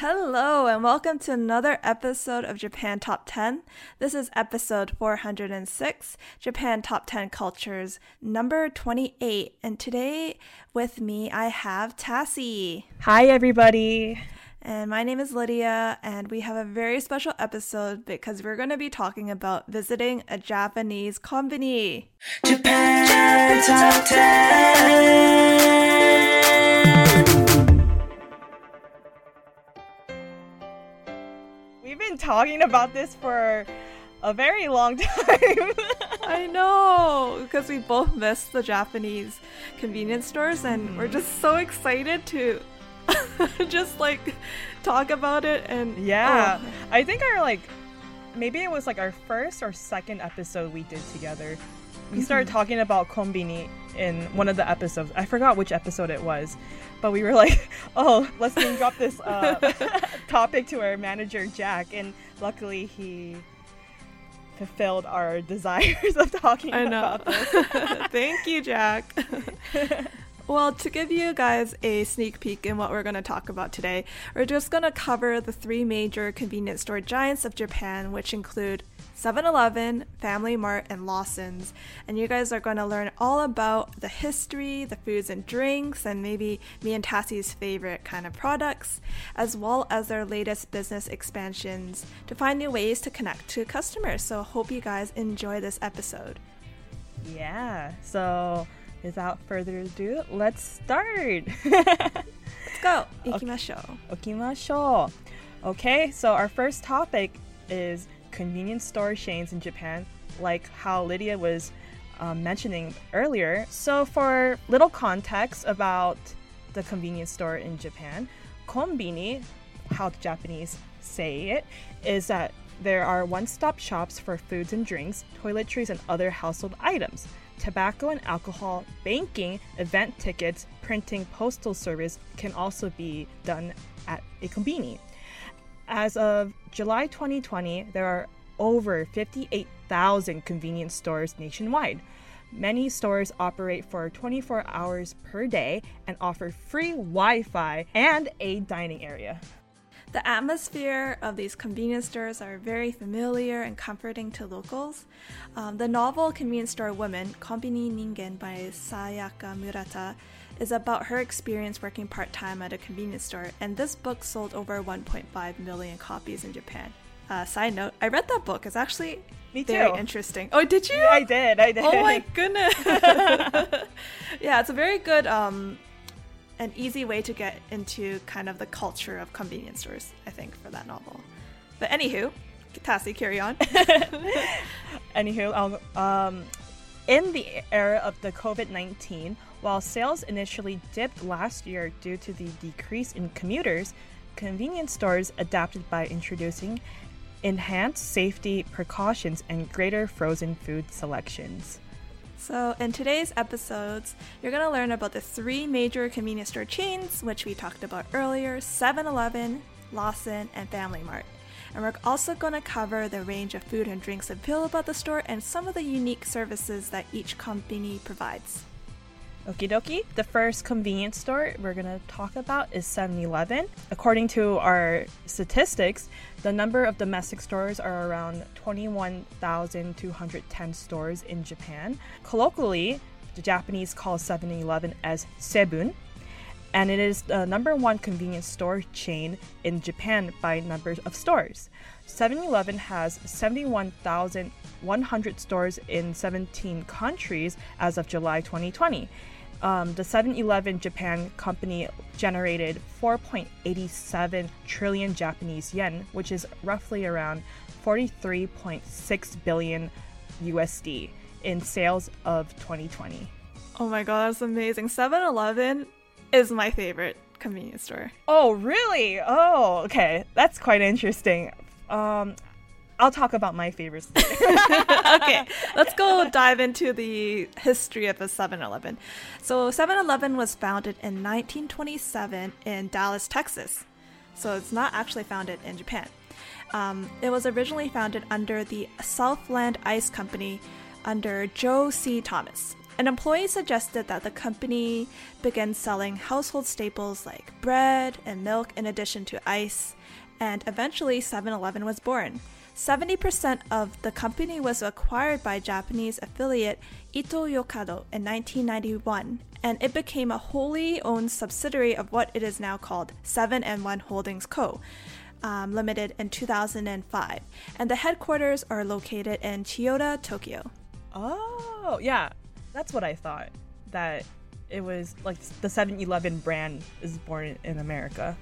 Hello, and welcome to another episode of Japan Top 10. This is episode 406, Japan Top 10 Cultures, number 28. And today with me, I have Tassie. Hi, everybody. And my name is Lydia, and we have a very special episode because we're going to be talking about visiting a Japanese company. Japan Top 10. We've been talking about this for a very long time. I know, because we both miss the Japanese convenience stores, and mm. we're just so excited to just like talk about it. And yeah, oh. I think our like maybe it was like our first or second episode we did together. We started mm-hmm. talking about kombini in one of the episodes. I forgot which episode it was, but we were like, "Oh, let's name drop this uh, topic to our manager Jack," and luckily he fulfilled our desires of talking I know. about this. Thank you, Jack. Well, to give you guys a sneak peek in what we're going to talk about today, we're just going to cover the three major convenience store giants of Japan, which include 7 Eleven, Family Mart, and Lawson's. And you guys are going to learn all about the history, the foods and drinks, and maybe me and Tassie's favorite kind of products, as well as their latest business expansions to find new ways to connect to customers. So, hope you guys enjoy this episode. Yeah, so without further ado, let's start. let's go. Ikimashou. Ikimashou. Okay, so our first topic is convenience store chains in Japan, like how Lydia was um, mentioning earlier. So, for little context about the convenience store in Japan, kombini, how the Japanese say it, is that there are one stop shops for foods and drinks, toiletries, and other household items. Tobacco and alcohol, banking, event tickets, printing, postal service can also be done at a kombini. As of July 2020, there are over 58,000 convenience stores nationwide. Many stores operate for 24 hours per day and offer free Wi Fi and a dining area. The atmosphere of these convenience stores are very familiar and comforting to locals. Um, the novel Convenience Store Woman, Konbini Ningen by Sayaka Murata, is about her experience working part time at a convenience store, and this book sold over 1.5 million copies in Japan. Uh, side note, I read that book. It's actually Me very interesting. Oh, did you? I did. I did. Oh my goodness. yeah, it's a very good, um, an easy way to get into kind of the culture of convenience stores. I think for that novel. But anywho, Tassie, carry on. anywho, um, in the era of the COVID nineteen, while sales initially dipped last year due to the decrease in commuters, convenience stores adapted by introducing enhanced safety precautions and greater frozen food selections. So, in today's episodes, you're going to learn about the three major convenience store chains, which we talked about earlier 7 Eleven, Lawson, and Family Mart. And we're also going to cover the range of food and drinks available at the store and some of the unique services that each company provides. Okie dokie. The first convenience store we're going to talk about is 7 Eleven. According to our statistics, the number of domestic stores are around 21,210 stores in Japan. Colloquially, the Japanese call 7 Eleven as Sebun, and it is the number one convenience store chain in Japan by number of stores. 7 Eleven has 71,100 stores in 17 countries as of July 2020 um, the 7-Eleven Japan company generated 4.87 trillion Japanese yen, which is roughly around 43.6 billion USD in sales of 2020. Oh my god, that's amazing. 7-Eleven is my favorite convenience store. Oh, really? Oh, okay. That's quite interesting. Um, I'll talk about my favorites. okay, let's go dive into the history of the 7 Eleven. So, 7 Eleven was founded in 1927 in Dallas, Texas. So, it's not actually founded in Japan. Um, it was originally founded under the Southland Ice Company under Joe C. Thomas. An employee suggested that the company begin selling household staples like bread and milk in addition to ice, and eventually 7 Eleven was born. 70% of the company was acquired by Japanese affiliate Ito Yokado in 1991, and it became a wholly owned subsidiary of what it is now called 7 and 1 Holdings Co. Um, limited in 2005, and the headquarters are located in Chiyoda, Tokyo. Oh, yeah, that's what I thought. That it was like the 7 Eleven brand is born in America.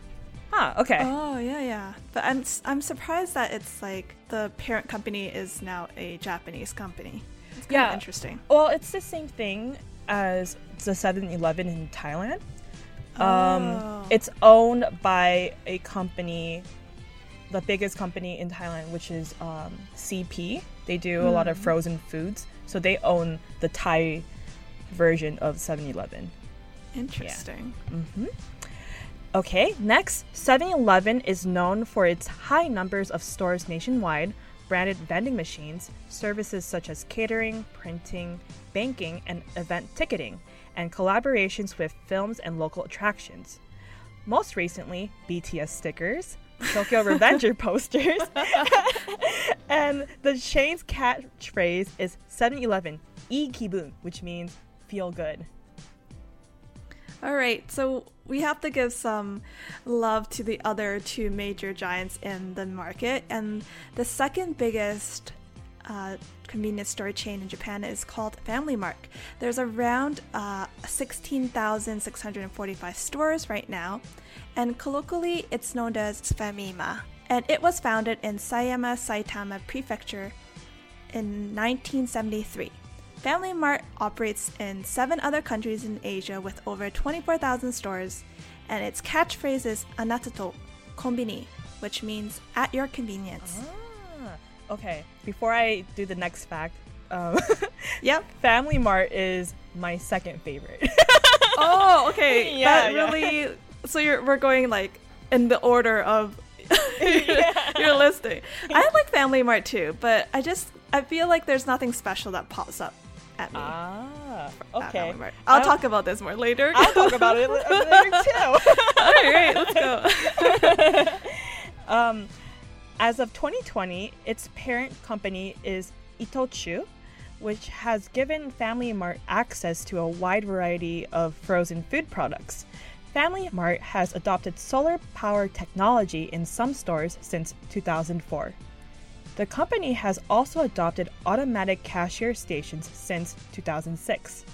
Huh, okay. Oh, yeah, yeah. But I'm I'm surprised that it's like the parent company is now a Japanese company. It's kind yeah. of interesting. Well, it's the same thing as the 7-Eleven in Thailand. Um, oh. It's owned by a company, the biggest company in Thailand, which is um, CP. They do mm. a lot of hmm. frozen foods, so they own the Thai version of 7-Eleven. Interesting. Yeah. Mm-hmm. Okay, next, 7 Eleven is known for its high numbers of stores nationwide, branded vending machines, services such as catering, printing, banking, and event ticketing, and collaborations with films and local attractions. Most recently, BTS stickers, Tokyo Revenger posters, and the chain's catchphrase is 7 Eleven, E Kibun, which means feel good. All right, so we have to give some love to the other two major giants in the market, and the second biggest uh, convenience store chain in Japan is called Family Mart. There's around uh, 16,645 stores right now, and colloquially it's known as Famima. And it was founded in Sayama, Saitama Prefecture in 1973. Family Mart operates in seven other countries in Asia with over 24,000 stores, and its catchphrase is Anatato Kombini, which means at your convenience. Ah, okay, before I do the next fact, um, yep, Family Mart is my second favorite. oh, okay. yeah, that yeah. really. So you're we're going like in the order of your listing. I like Family Mart too, but I just I feel like there's nothing special that pops up at me. Ah, okay. I'll, talk about this more later. I'll talk about it later too. All right, let's go. um, as of 2020, its parent company is Itochu, which has given Family Mart access to a wide variety of frozen food products. Family Mart has adopted solar power technology in some stores since 2004. The company has also adopted automatic cashier stations since 2006.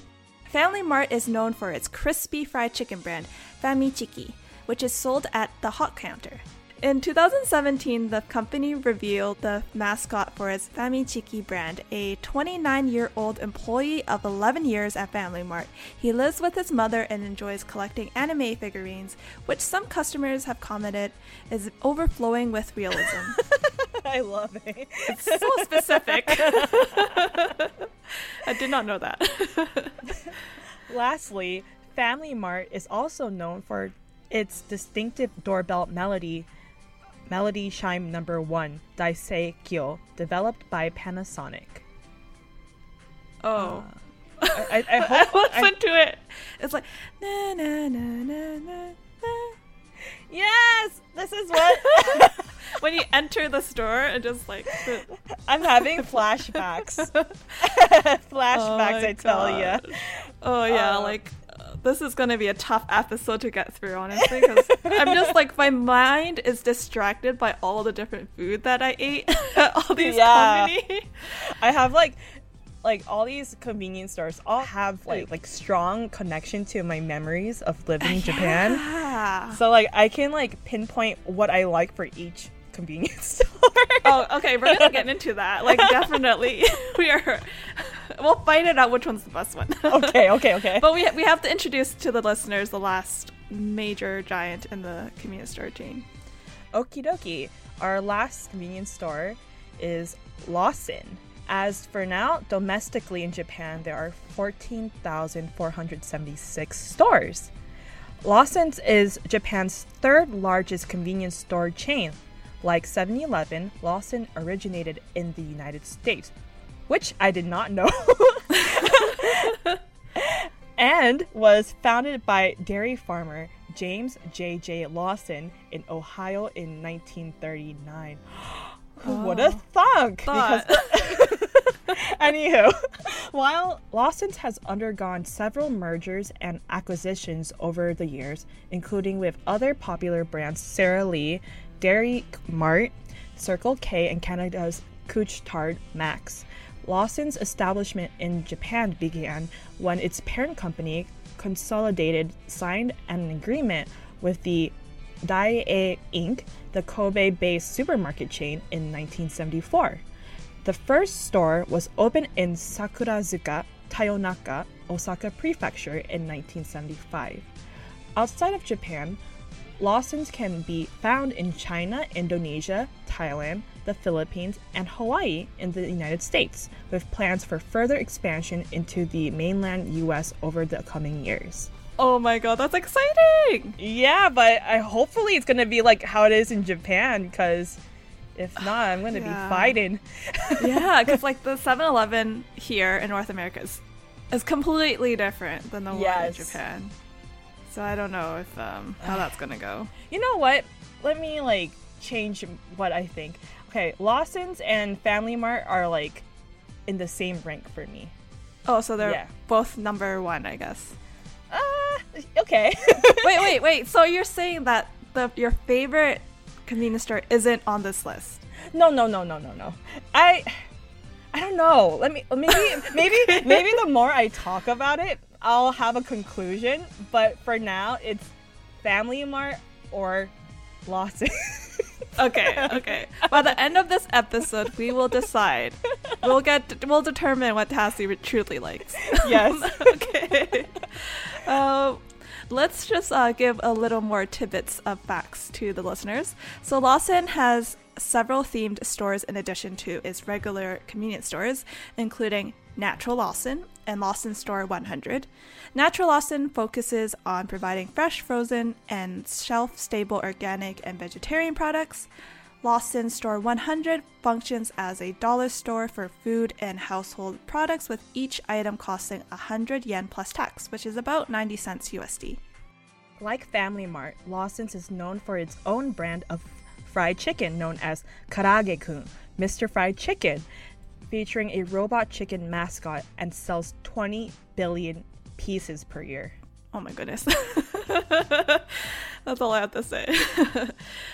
Family Mart is known for its crispy fried chicken brand, Famichiki, which is sold at the hot counter. In 2017, the company revealed the mascot for its Famichiki brand, a 29 year old employee of 11 years at Family Mart. He lives with his mother and enjoys collecting anime figurines, which some customers have commented is overflowing with realism. I love it. It's so specific. I did not know that. Lastly, Family Mart is also known for its distinctive doorbell melody Melody Chime Number One Daisei Kyo, developed by Panasonic. Oh. I, I, I I hope listened to it. It's like na na na na na na. yes, this is what When you enter the store and just like the- I'm having flashbacks. flashbacks, my I tell you. Oh yeah, Uh, like uh, this is gonna be a tough episode to get through, honestly, because I'm just like my mind is distracted by all the different food that I ate at all these Yeah. company. I have like like all these convenience stores all have like like strong connection to my memories of living in ah, Japan. So like I can like pinpoint what I like for each convenience store. Oh, okay, we're gonna get into that. Like, definitely, we are. We'll find it out which one's the best one. okay, okay, okay. But we we have to introduce to the listeners the last major giant in the convenience store chain. Okie dokie. Our last convenience store is Lawson. As for now, domestically in Japan, there are 14,476 stores. Lawson's is Japan's third largest convenience store chain. Like 7 Eleven, Lawson originated in the United States, which I did not know. and was founded by dairy farmer James J.J. Lawson in Ohio in 1939. what a oh, thunk! Thought. Anywho, while Lawson's has undergone several mergers and acquisitions over the years, including with other popular brands Sara Lee, Dairy Mart, Circle K, and Canada's Couche-Tard Max, Lawson's establishment in Japan began when its parent company, Consolidated, signed an agreement with the Daiei Inc., the Kobe-based supermarket chain, in 1974. The first store was opened in Sakurazuka, Toyonaka, Osaka Prefecture in 1975. Outside of Japan, Lawson's can be found in China, Indonesia, Thailand, the Philippines, and Hawaii in the United States, with plans for further expansion into the mainland US over the coming years. Oh my god, that's exciting! Yeah, but I hopefully it's gonna be like how it is in Japan, because if not, I'm gonna Yeah. be fighting. yeah, because like the 7-Eleven here in North America is, is completely different than the one in Japan. So I don't know if um how that's gonna go. You know what? Let me like change what I think. Okay, Lawson's and Family Mart are like in the same rank for me. Oh, so they're Yeah. both number one, I guess. Uh, okay. wait, wait, wait. So you're saying that the your favorite convenience store isn't on this list? no, no, no, no, no, no. I I don't know. Let me maybe maybe maybe the more I talk about it, I'll have a conclusion, but for now it's Family Mart or Lawson. Okay, okay. By the end of this episode, we will decide. We'll get. We'll determine what Tassie truly likes. yes. okay. Uh, let's just uh, give a little more tidbits of facts to the listeners. So Lawson has several themed stores in addition to its regular convenience stores, including Natural Lawson and Lawson Store 100. Natural Lawson focuses on providing fresh, frozen, and shelf stable organic and vegetarian products. Lawson Store 100 functions as a dollar store for food and household products, with each item costing 100 yen plus tax, which is about 90 cents USD. Like Family Mart, Lawson's is known for its own brand of fried chicken known as Karaage-kun, Mr. Fried Chicken, featuring a robot chicken mascot and sells 20 billion pieces per year. Oh my goodness. That's all I have to say.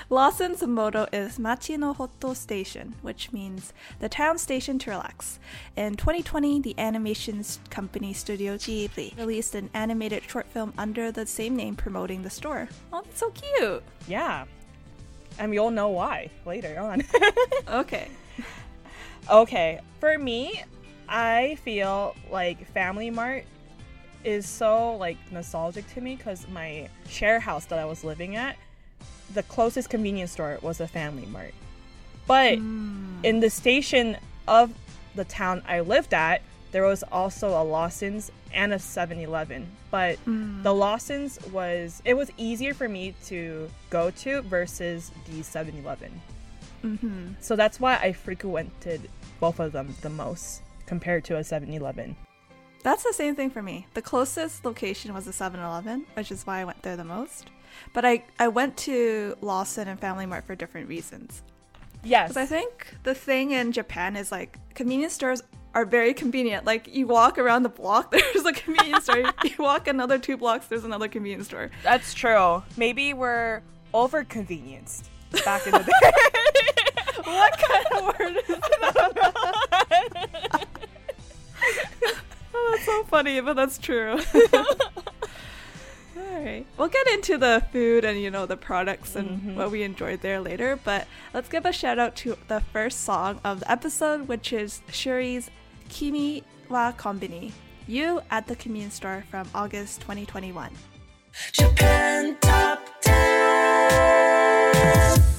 Lawson's motto is Machi no Hotto Station, which means the town station to relax. In 2020, the animation company Studio Ghibli released an animated short film under the same name promoting the store. Oh, that's so cute. Yeah. And you'll know why later on. Okay. Okay, for me, I feel like Family Mart is so like nostalgic to me because my share house that I was living at, the closest convenience store was a Family Mart. But in the station of the town I lived at, there was also a Lawson's and a 7-Eleven. But the Lawson's was it was easier for me to go to versus the 7-Eleven. Mm-hmm. So that's why I frequented both of them the most compared to a 7-Eleven. That's the same thing for me. The closest location was a 7-Eleven, which is why I went there the most. But I, I went to Lawson and Family Mart for different reasons. Yes. Because I think the thing in Japan is like convenience stores are very convenient. Like you walk around the block, there's a convenience store. You walk another two blocks, there's another convenience store. That's true. Maybe we're over convenienced back in the day. What kind of word is that? oh, that's so funny, but that's true. All right. We'll get into the food and you know the products and mm-hmm. what we enjoyed there later, but let's give a shout out to the first song of the episode, which is Shuri's Kimi wa Konbini. You at the convenience store from August 2021. Japan Top 10.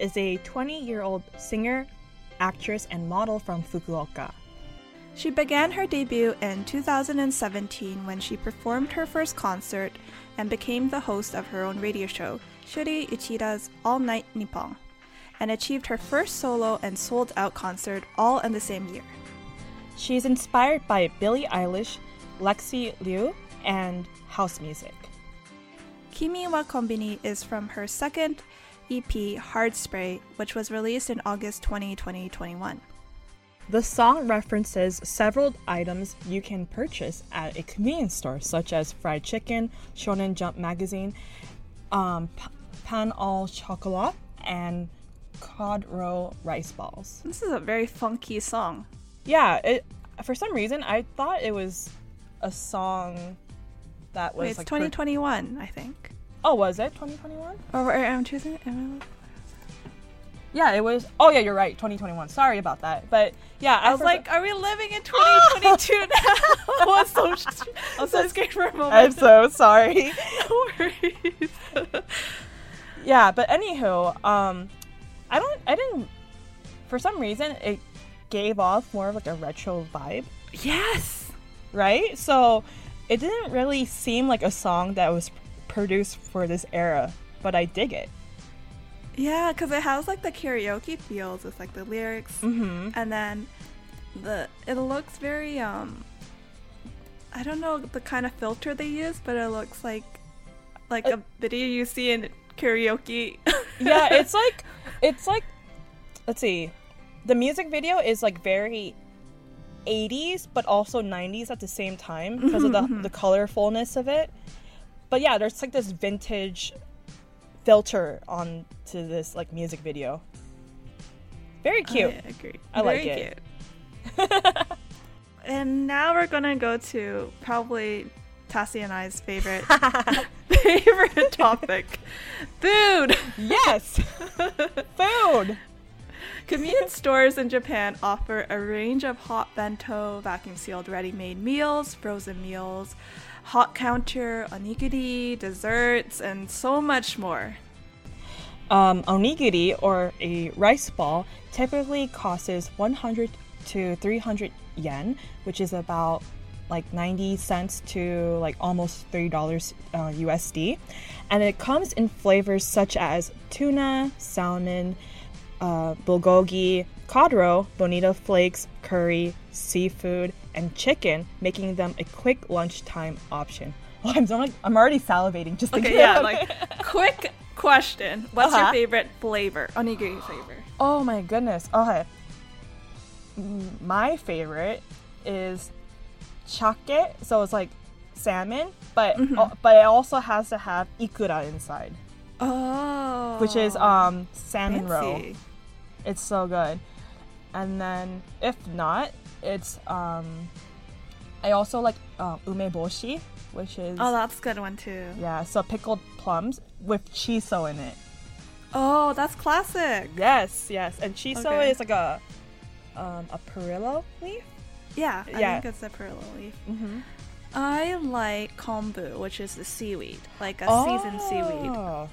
Is a 20 year old singer, actress, and model from Fukuoka. She began her debut in 2017 when she performed her first concert and became the host of her own radio show, Shuri Uchida's All Night Nippon, and achieved her first solo and sold out concert all in the same year. She is inspired by Billie Eilish, Lexie Liu, and house music. Kimi wa Kombini is from her second EP, Hard Spray, which was released in August 20, 2021. The song references several items you can purchase at a convenience store, such as fried chicken, Shonen Jump magazine, um, pan au chocolat, and cod roe rice balls. This is a very funky song. Yeah, it for some reason I thought it was a song that was Wait, it's like pro- 2021, I think. Oh, was it 2021? Or I'm choosing. Am Yeah, it was. Oh yeah, you're right. 2021. Sorry about that. But yeah, I, I was like, are we living in 2022 now? I was so, I was so scared for a moment. I'm so sorry. no worries. yeah, but anywho, um, I don't. I didn't. For some reason, it gave off more of like a retro vibe, yes. right? So it didn't really seem like a song that was produced for this era, but I dig it. Yeah, because it has like the karaoke feels with like the lyrics, Mm-hmm. and then the it looks very um. I don't know the kind of filter they use, but it looks like like Uh, a video you see in karaoke. yeah, it's like it's like let's see. The music video is like very 80s but also 90s at the same time because of the the colorfulness of it. But yeah, there's like this vintage filter on to this like music video. Very cute. I agree. I like it. cute. and now we're gonna go to probably Tassie and I's favorite favorite topic, food. Yes. Food. Convenience stores in Japan offer a range of hot bento, vacuum sealed ready made meals, frozen meals, hot counter, onigiri, desserts, and so much more. Um, onigiri or a rice ball typically costs 100 to 300 yen, which is about like 90 cents to like almost $3 uh, USD. And it comes in flavors such as tuna, salmon, uh, bulgogi, cod roe, bonito flakes, curry, seafood, and chicken, making them a quick lunchtime option. Oh, I'm, so, I'm already salivating just thinking Okay, yeah, about like it. quick question. What's Uh-huh. your favorite flavor? Onigiri flavor. Oh my goodness. Okay. My favorite is chake, so it's like salmon, but Mm-hmm. uh, but it also has to have ikura inside, Oh. which is um salmon roe. It's so good. And then if not, it's um I also like uh, umeboshi, which is Oh, that's a good one too. yeah, so pickled plums with shiso in it. Oh, that's classic. Yes, yes, and shiso Okay. is like a um, a perillo leaf. Yeah, I Yeah. think it's a perilla leaf. Mm-hmm. I like kombu, which is the seaweed, like a seasoned seaweed. Oh.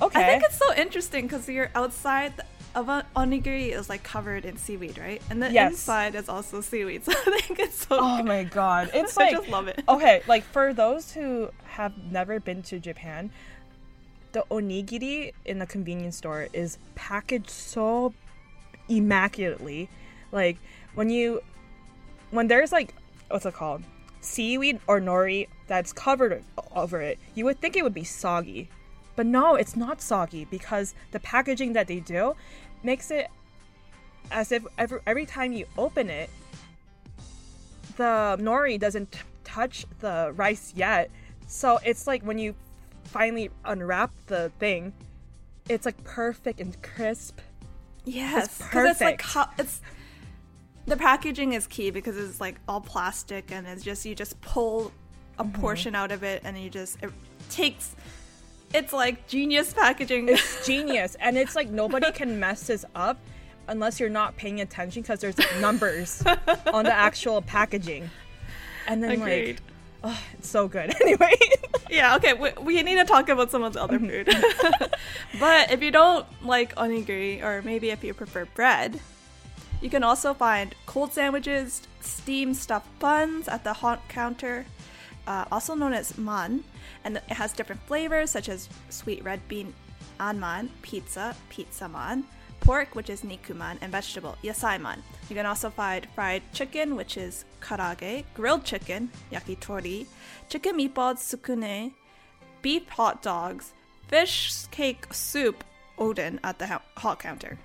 Okay. I think it's so interesting because you're outside onigiri is like covered in seaweed, right? And the Yes. inside is also seaweed. So I think it's so. oh good. my god, it's I just love it. okay, like for those who have never been to Japan, the onigiri in the convenience store is packaged so immaculately. Like when you when there's like what's it called? Seaweed or nori that's covered over it, you would think it would be soggy. But no, it's not soggy because the packaging that they do makes it as if every, every time you open it, the nori doesn't t- touch the rice yet. So it's like when you finally unwrap the thing, it's like perfect and crisp. Yes, because it's like perfect. it's. The packaging is key because it's like all plastic and it's just you just pull a Mm-hmm. portion out of it and you just it takes. It's like genius packaging. It's genius, and it's like nobody can mess this up unless you're not paying attention because there's like, numbers on the actual packaging. And then Agreed. like, oh, it's so good. Anyway, Yeah, okay, we, we need to talk about some of the other mm-hmm. food. but if you don't like onigiri, or maybe if you prefer bread, you can also find cold sandwiches, steamed stuffed buns at the hot counter, uh, also known as man, and it has different flavors such as sweet red bean anman, pizza, pizza man, pork, which is nikuman, and vegetable, yasaiman. You can also find fried chicken, which is karaage, grilled chicken, yakitori, chicken meatballs, tsukune, beef hot dogs, fish cake soup, oden at the ho- hot counter.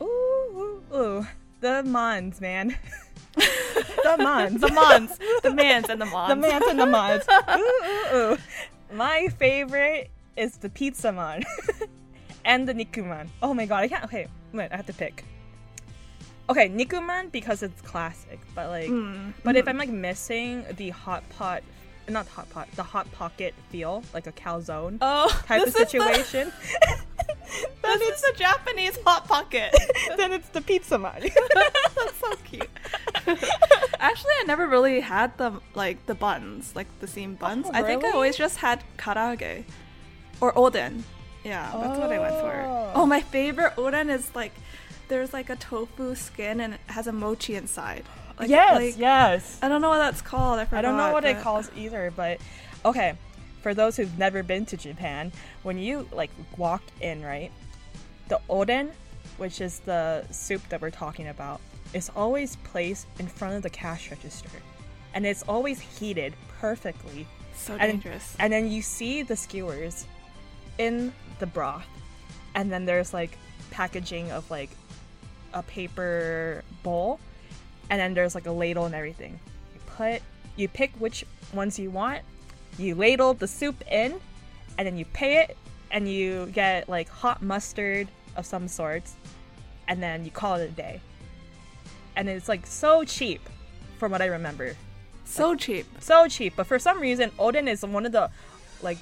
ooh, ooh, ooh, the mons, man, the mons, The mons, the mans, and the mons. the mans and the mons. Ooh, ooh, ooh. My favorite is the pizza mon. and the nikuman. Oh my god, I can't. Okay, wait, I have to pick. Okay, nikuman because it's classic, but like, Mm, but if I'm like missing the hot pot, not the hot pot, the hot pocket feel, like a calzone Oh, type of is the- situation, This is the Japanese hot pocket. then it's the pizza man. That's so cute. Actually, I never really had the like the buns, like the same buns. Oh, I think I always just had karaage or oden. Yeah, that's what I went for. Oh. Oh, my favorite oden is like there's like a tofu skin and it has a mochi inside. Like, yes, like- yes. I don't know what that's called. I, I don't know forgot, what it calls either, but okay. For those who've never been to Japan, when you like walk in, right, the oden, which is the soup that we're talking about, is always placed in front of the cash register, and it's always heated perfectly. So And, dangerous. and then you see the skewers in the broth, and then there's like packaging of like a paper bowl, and then there's like a ladle and everything. You put, you pick which ones you want, you ladle the soup in, and then you pay it, and you get like hot mustard of some sorts, and then you call it a day. And it's like so cheap, from what I remember so cheap. so cheap but for some reason oden is one of the like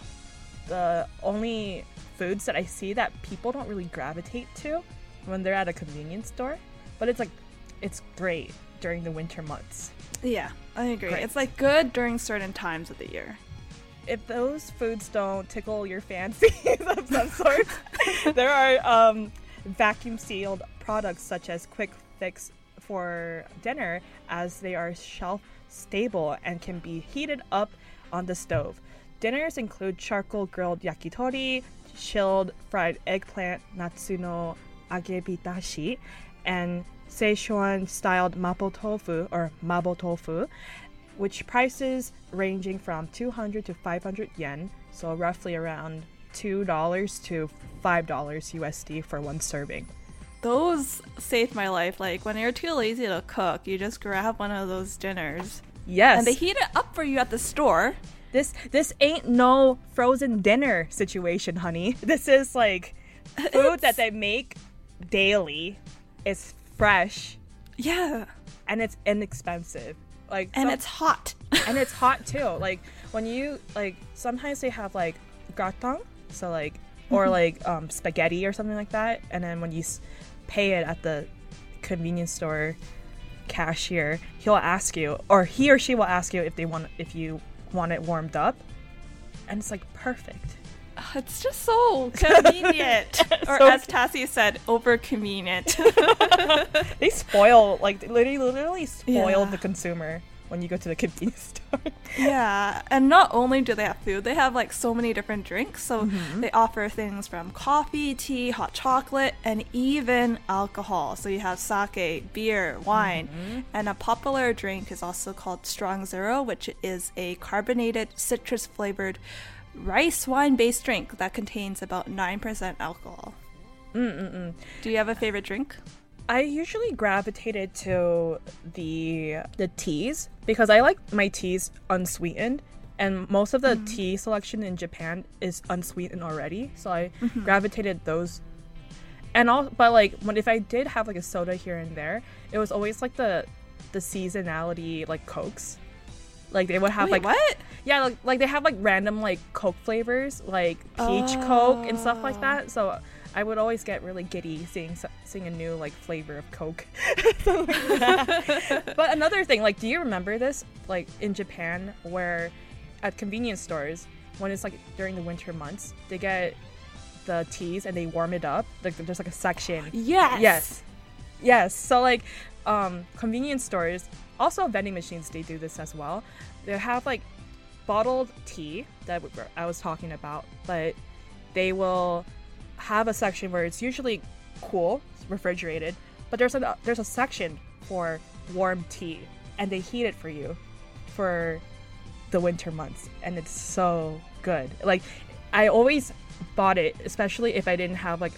the only foods that i see that people don't really gravitate to when they're at a convenience store but it's like it's great during the winter months Yeah, I agree. Great. It's like good during certain times of the year. if those foods don't tickle your fancy of some sort there are um, vacuum sealed products such as quick fix for dinner as they are shelf stable and can be heated up on the stove. Dinners include charcoal grilled yakitori, chilled fried eggplant, nasu no agebitashi, and Szechuan styled mapo tofu or mabo tofu, which prices ranging from 200 to 500 yen, so roughly around $2 to $5 USD for one serving. Those saved my life. Like when you're too lazy to cook, you just grab one of those dinners. Yes. And they heat it up for you at the store. This this ain't no frozen dinner situation, honey. This is like food that they make daily. It's fresh Yeah. and it's inexpensive. Like And some- it's hot. and it's hot too. Like when you like sometimes they have like gratin, so like or like um, spaghetti or something like that, and then when you s- pay it at the convenience store cashier, he'll ask you, or he or she will ask you if they want if you want it warmed up, and it's like perfect. it's just so convenient. or as Tassie said, over convenient. They spoil like literally literally spoil Yeah. the consumer when you go to the convenience store. yeah. And not only do they have food, they have like so many different drinks. So Mm-hmm. they offer things from coffee, tea, hot chocolate, and even alcohol. So you have sake, beer, wine. Mm-hmm. And a popular drink is also called Strong Zero, which is a carbonated citrus flavored rice wine based drink that contains about 9% alcohol. Mm-mm-mm. Do you have a favorite drink? I usually gravitated to the the teas because I like my teas unsweetened, and most of the mm-hmm. tea selection in Japan is unsweetened already. So I mm-hmm. gravitated those. And all, but like when if I did have like a soda here and there, it was always like the the seasonality like cokes. Like they would have Wait, like what? yeah, like like they have like random like Coke flavors, like peach Coke and stuff like that. So I would always get really giddy seeing seeing a new like flavor of Coke. Something like that. but another thing, like, do you remember this? Like in Japan, where at convenience stores, when it's like during the winter months, they get the teas and they warm it up. Like there's like a section. Yes. Yes. Yes. So like um convenience stores, also vending machines they do this as well. They have like bottled tea that I was talking about, but they will have a section where it's usually cool, refrigerated, but there's a there's a section for warm tea and they heat it for you for the winter months and it's so good. Like I always bought it, especially if I didn't have like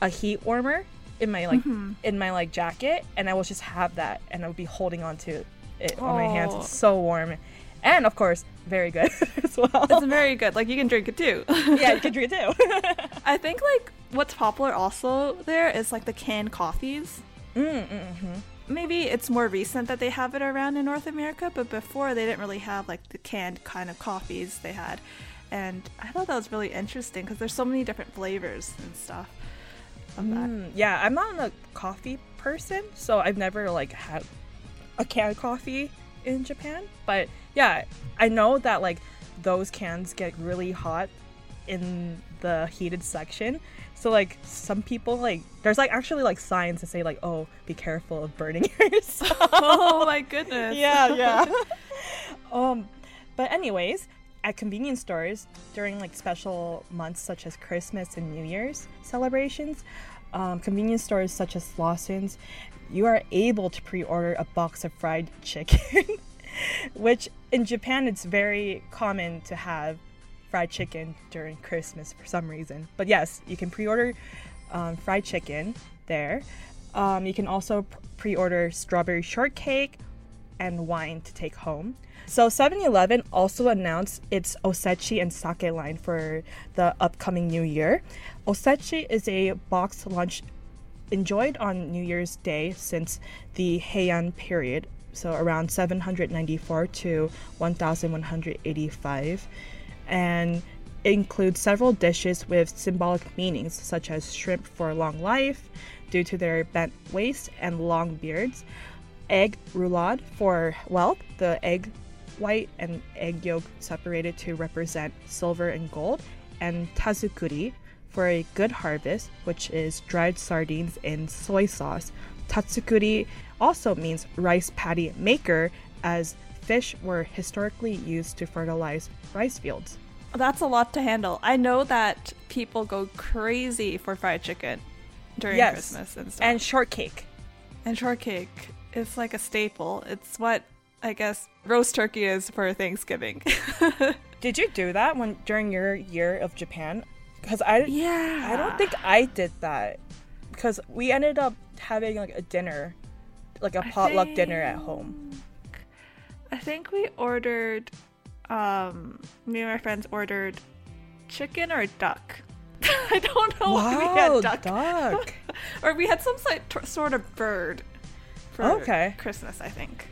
a heat warmer in my like in my like jacket and I will just have that and I would be holding on to it on my hands. Oh. It's so warm and of course, very good as well. It's very good. Like you can drink it too. yeah, you can drink it too. I think like what's popular also there is like the canned coffees. Mm, Maybe it's more recent that they have it around in North America, but before they didn't really have like the canned kind of coffees they had. And I thought that was really interesting because there's so many different flavors and stuff of that. Mm, yeah, I'm not a coffee person, so I've never like had a can of coffee in Japan. But yeah, I know that like those cans get really hot in the heated section. So like some people like there's like actually like signs that say like oh be careful of burning yourself. oh my goodness. yeah, yeah. um, but anyways, at convenience stores during like special months such as Christmas and New Year's celebrations, um, convenience stores such as Lawson's, you are able to pre-order a box of fried chicken, which in Japan it's very common to have fried chicken during Christmas for some reason. But yes, you can pre-order um, fried chicken there. Um, you can also pre-order strawberry shortcake and wine to take home. So 7-Eleven also announced its osechi and sake line for the upcoming new year. Osechi is a boxed lunch enjoyed on New Year's Day since the Heian period, so around 794 to 1185, and includes several dishes with symbolic meanings such as shrimp for long life due to their bent waist and long beards, egg roulade for wealth, the egg white and egg yolk separated to represent silver and gold, and tazukuri for a good harvest, which is dried sardines in soy sauce. Tazukuri also means rice paddy maker, as fish were historically used to fertilize rice fields. That's a lot to handle. I know that people go crazy for fried chicken during Yes. Christmas and stuff. And shortcake. And shortcake is like a staple. It's what I guess roast turkey is for Thanksgiving. Did you do that when during your year of Japan? Because I yeah. I don't think I did that because we ended up having like a dinner, like a potluck dinner at home. I think we ordered um me and my friends ordered chicken or duck. I don't know if we had duck. duck. or we had some sort of bird for Okay. Christmas, I think.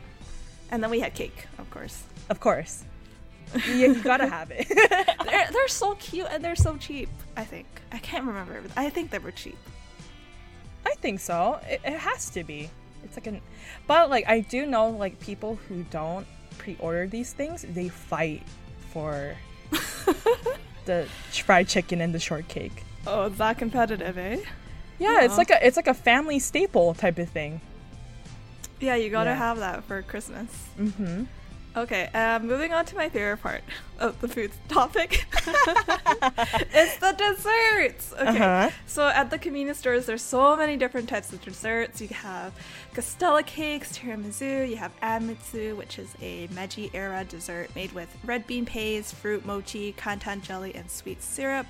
And then we had cake, of course. of course. You, you gotta have it. they're, they're so cute and they're so cheap, I think. I can't remember. I think they were cheap. I think so. It, it has to be. It's like an, but like I do know like people who don't pre-order these things, they fight for the fried chicken and the shortcake. Oh, it's that competitive, eh? Yeah, it's like a it's like a family staple type of thing. Yeah, you gotta Yeah. have that for Christmas. Mm-hmm. Okay, um, moving on to my favorite part of the food topic. it's the desserts. Okay, Uh-huh. so at the convenience stores, there's so many different types of desserts. You have Castella cakes, tiramisu. You have anmitsu, which is a Meiji era dessert made with red bean paste, fruit mochi, kanten jelly, and sweet syrup.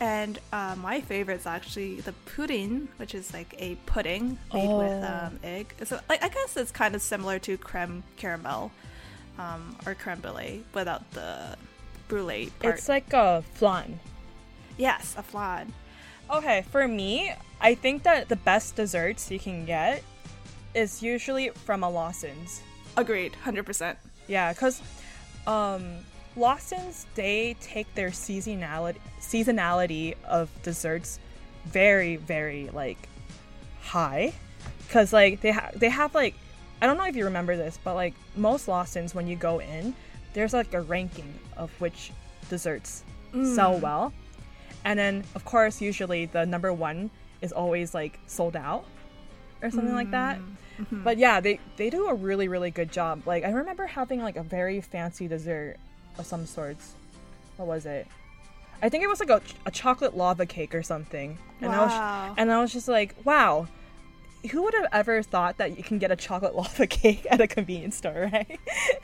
And uh, my favorite is actually the pudding, which is like a pudding made with Oh. um, egg. So like I guess it's kind of similar to creme caramel um, or creme brulee without the brulee part. It's like a flan. yes, a flan. Okay, for me, I think that the best desserts you can get is usually from a Lawson's. Agreed, hundred percent. Yeah, because um, Lawson's they take their seasonality seasonality of desserts very very like high, because like they have they have like I don't know if you remember this, but like most Lawson's when you go in, there's like a ranking of which desserts mm. sell well, and then of course usually the number one is always like sold out or something like that. Mm. Mm-hmm. But yeah, they they do a really really good job. Like I remember having like a very fancy dessert of some sorts. What was it? I think it was like a, a chocolate lava cake or something. And I Wow. was and I was just like, wow. Who would have ever thought that you can get a chocolate lava cake at a convenience store, right?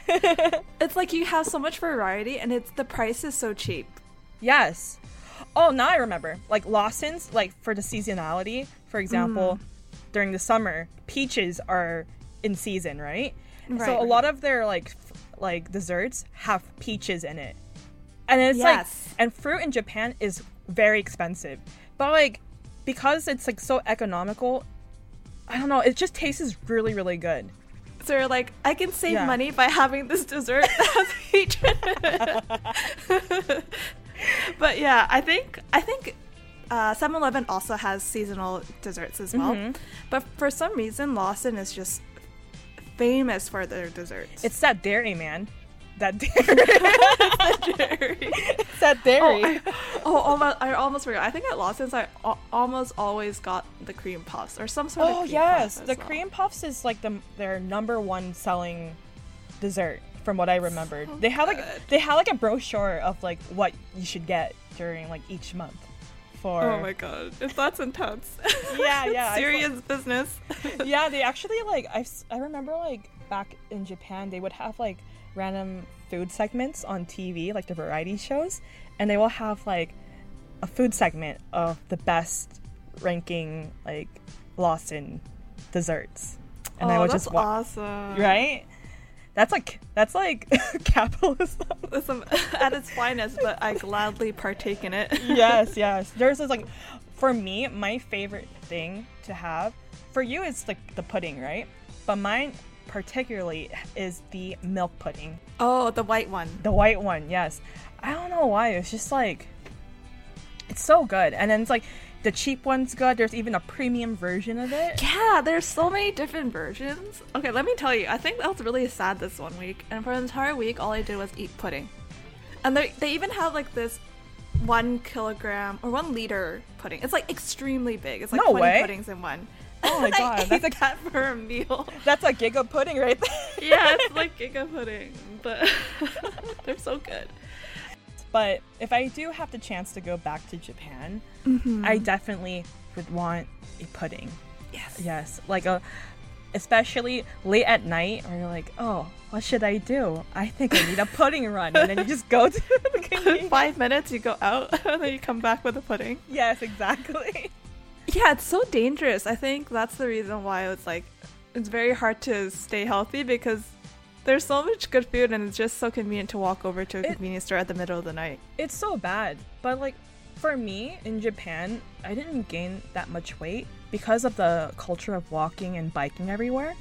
It's like you have so much variety, and it's the price is so cheap. Yes. Oh, now I remember. Like Lawson's, like for the seasonality, for example, mm. during the summer, peaches are in season, right? Right, so a lot of their like like desserts have peaches in it. And it's Yes. like and fruit in Japan is very expensive. But like because it's like so economical, I don't know, it just tastes really really good. So you're like, I can save Yeah. money by having this dessert that has peach but yeah, I think I think uh, 7-Eleven also has seasonal desserts as well. Mm-hmm. But for some reason, Lawson is just famous for their desserts. It's that dairy, man. That dairy. it's that dairy. oh, dairy. I, oh, almost, I almost forgot. I think at Lawson's I almost always got the cream puffs or some sort of Oh yes, the well. cream puffs is like the their number one selling dessert from what I remembered. they had like they had like a brochure of like what you should get during like each month. For Oh my god, if that's intense. Yeah, yeah, serious business. yeah, they actually like I I remember like back in Japan they would have like random food segments on TV like the variety shows, and they will have like a food segment of the best ranking like Lawson desserts, and oh, I would that's just wa- awesome. right. That's like that's like capitalism. At its finest, but I gladly partake in it. yes, yes. There's this like, for me, my favorite thing to have. For you, it's like the pudding, right? But mine particularly is the milk pudding, Oh, the white one. the white one. Yes, I don't know why. It's just like, it's so good. And then it's like the cheap one's good. There's even a premium version of it. Yeah, there's so many different versions. Okay, let me tell you. I think that was really sad this one week, and for an entire week, all I did was eat pudding. And they they even have like this one kilogram or one liter pudding. It's like extremely big. It's like No 20 way. puddings in one. Oh my God, that's ate that for a meal. That's a giga pudding right there. yeah, it's like giga pudding, but they're so good. But if I do have the chance to go back to Japan, mm-hmm. I definitely would want a pudding. Yes. Yes, like a, especially late at night, where you're like, oh, what should I do? I think I need a pudding run, and then you just go to the convenience. Five minutes, you go out, and then you come back with a pudding. Yes, exactly. Yeah, it's so dangerous. I think that's the reason why it's like it's very hard to stay healthy because there's so much good food and it's just so convenient to walk over to a It- convenience store at the middle of the night. It's so bad, but like for me in Japan, I didn't gain that much weight because of the culture of walking and biking everywhere.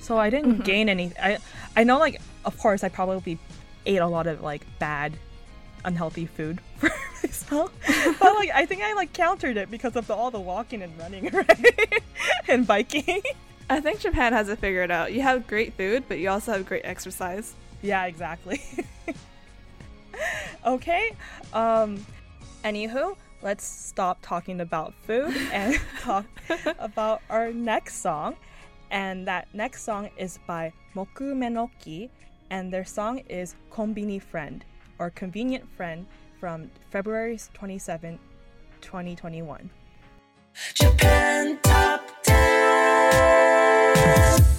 So I didn't mm-hmm. gain any. I I know like of course I probably ate a lot of like bad, unhealthy food for myself, but like I think I like countered it because of the, all the walking and running, right, and biking. I think Japan has it figured out. You have great food, but you also have great exercise. Yeah, exactly. okay. Um anywho, let's stop talking about food and talk about our next song. And that next song is by Moku Menoki and their song is Konbini Friend or Convenient Friend from February 27, 2021. Japan Top 10 24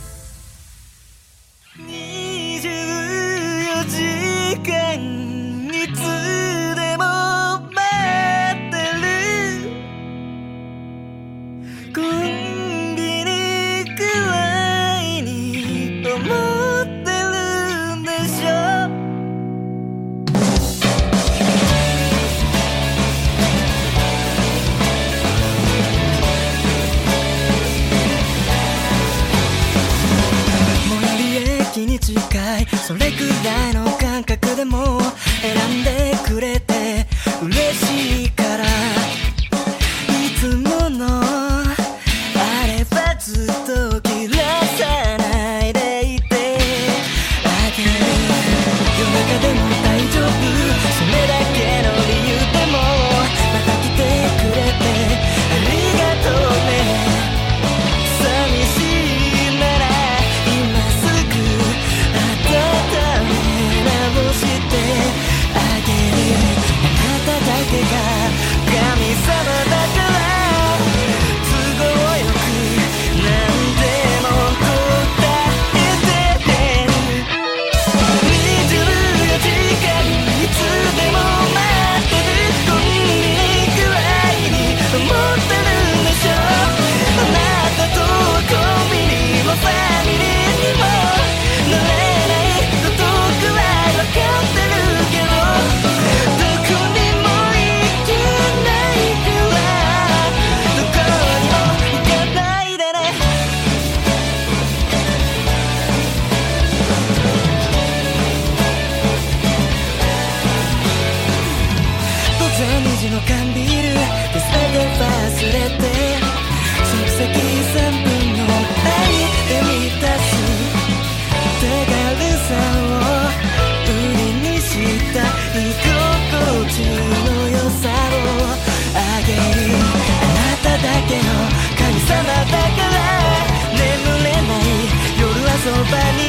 それくらいの感覚でも12時の缶ビール。で全て忘れて即席3分の愛で満たす手軽さを売りにした居心地の良さをあげる。あなただけの神様だから。眠れない夜はそばに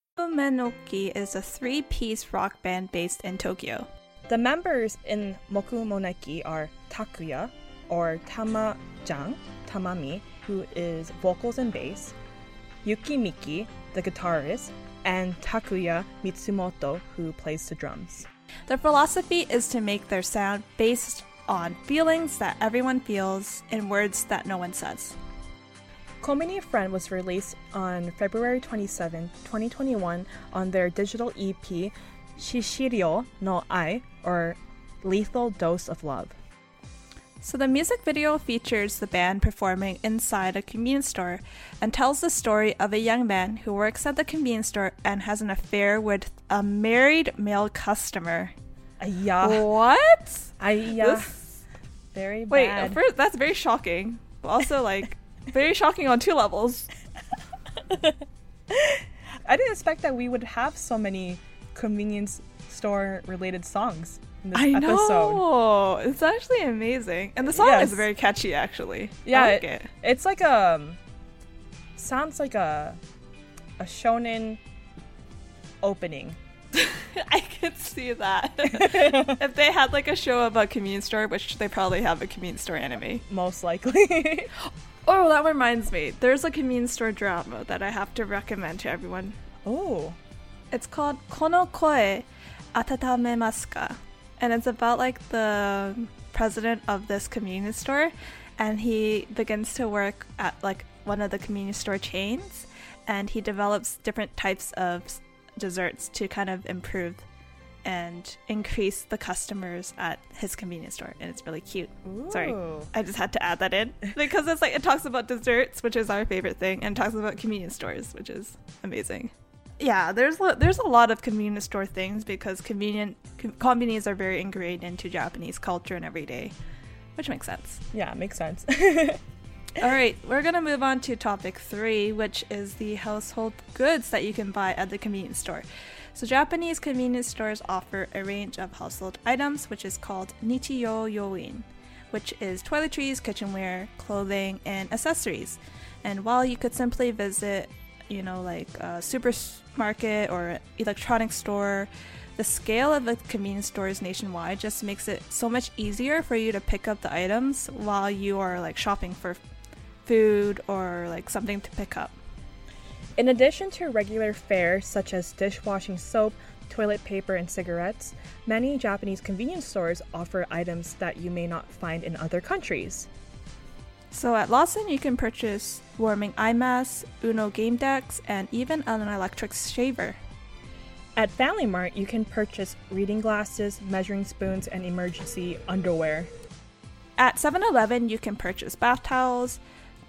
Menoki is a three-piece rock band based in Tokyo. The members in Mokumoneki are Takuya, or Tama-jang, Tamami, who is vocals and bass, Yuki Miki, the guitarist, and Takuya Mitsumoto, who plays the drums. Their philosophy is to make their sound based on feelings that everyone feels in words that no one says. Konbini Friend was released on February 27, 2021 on their digital EP Chishiryo no Ai, or Lethal Dose of Love. So the music video features the band performing inside a convenience store and tells the story of a young man who works at the convenience store and has an affair with a married male customer. Ayah. What? Ayah. This- Very Wait, bad. first, that's very shocking. But also, like, very shocking on two levels. I didn't expect that we would have so many convenience store related songs in this I episode. know. It's actually amazing. And the song Yes. is very catchy, actually. Yeah, I like it- it. It's like a sounds like a a shonen opening. I could see that. if they had like a show about a convenience store, which they probably have a convenience store anime. Most likely. Oh, that reminds me. There's a convenience store drama that I have to recommend to everyone. oh. It's called Kono Koe Atatame ka? And it's about like the president of this convenience store, and he begins to work at like one of the convenience store chains, and he develops different types of desserts to kind of improve and increase the customers at his convenience store, and it's really cute. Sorry, I just had to add that in because it's like it talks about desserts, which is our favorite thing, and talks about convenience stores, which is amazing. Yeah, there's lo- there's a lot of convenience store things because convenient con- convenience are very ingrained into Japanese culture and everyday, which makes sense. Yeah, makes sense. All right, we're gonna move on to topic three, which is the household goods that you can buy at the convenience store. So Japanese convenience stores offer a range of household items, which is called nichiyohin, which is toiletries, kitchenware, clothing, and accessories. And while you could simply visit, you know, like a supermarket or electronics store, the scale of the convenience stores nationwide just makes it so much easier for you to pick up the items while you are like shopping for food or like something to pick up. In addition to regular fare such as dishwashing soap, toilet paper, and cigarettes, many Japanese convenience stores offer items that you may not find in other countries. So at Lawson, you can purchase warming eye masks, Uno game decks, and even an electric shaver. At Family Mart, you can purchase reading glasses, measuring spoons, and emergency underwear. At 7 Eleven, you can purchase bath towels,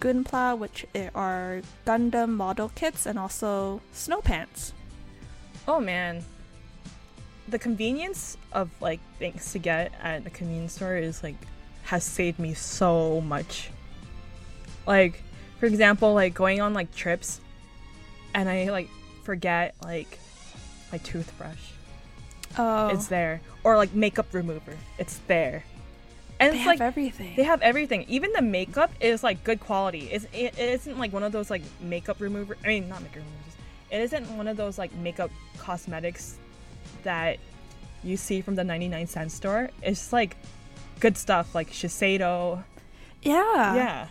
Gunpla, which are Gundam model kits, and also snow pants. Oh man. The convenience of like things to get at the convenience store is like has saved me so much. Like, for example, like going on like trips and I like forget like my toothbrush. Oh, It's there. Or like makeup remover. It's there. And they it's have like everything. they have everything. Even the makeup is like good quality. It's, it, it isn't like one of those like makeup remover. I mean, not makeup removers. It isn't one of those like makeup cosmetics that you see from the 99 cent store. It's like good stuff like Shiseido. yeah. yeah.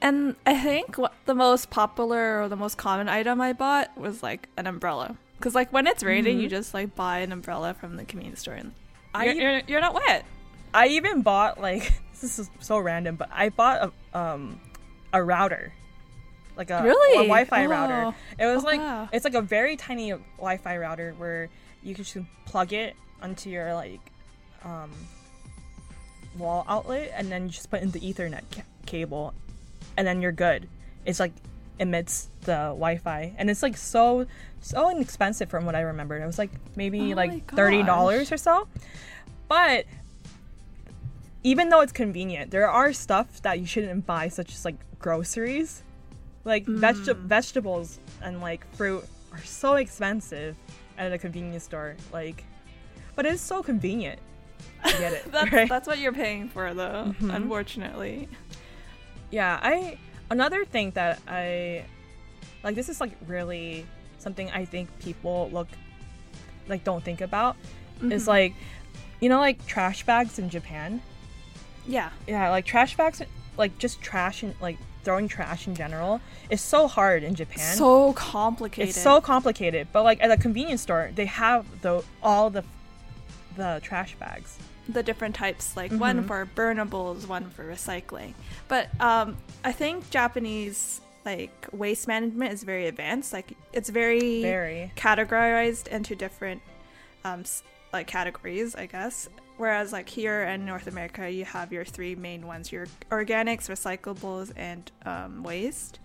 And I think what the most popular or the most common item I bought was like an umbrella. Because like when it's raining, mm-hmm. you just like buy an umbrella from the convenience store and I you're, e- you're, you're not wet. I even bought like this is so random, but I bought a um a router. Like a, Really? a Wi-Fi Oh. router. It was Oh, like wow. it's like a very tiny Wi-Fi router where you can just plug it onto your like um wall outlet and then you just put in the Ethernet ca- cable and then you're good. It's like emits the Wi-Fi and it's like so so inexpensive from what I remember. It was like maybe Oh like thirty dollars or so. But even though it's convenient, there are stuff that you shouldn't buy, such as like groceries, like veg- hmm. vegetables and like fruit are so expensive at a convenience store. Like, but it's so convenient. I get it. That's, right? that's what you're paying for, though, mm-hmm. unfortunately. Yeah, I another thing that I like this is like really something I think people look like don't think about is mm-hmm. like you know like trash bags in Japan. Yeah. Yeah, like trash bags like just trash and like throwing trash in general is so hard in Japan. So complicated. it's so complicated, but like at a convenience store, they have the all the the trash bags. the different types, like one for burnables, one for recycling. But um, I think Japanese like waste management is very advanced. Like it's very, Very. categorized into different um, like categories, I guess. Whereas like here in North America, you have your three main ones: your organics, recyclables, and um, waste.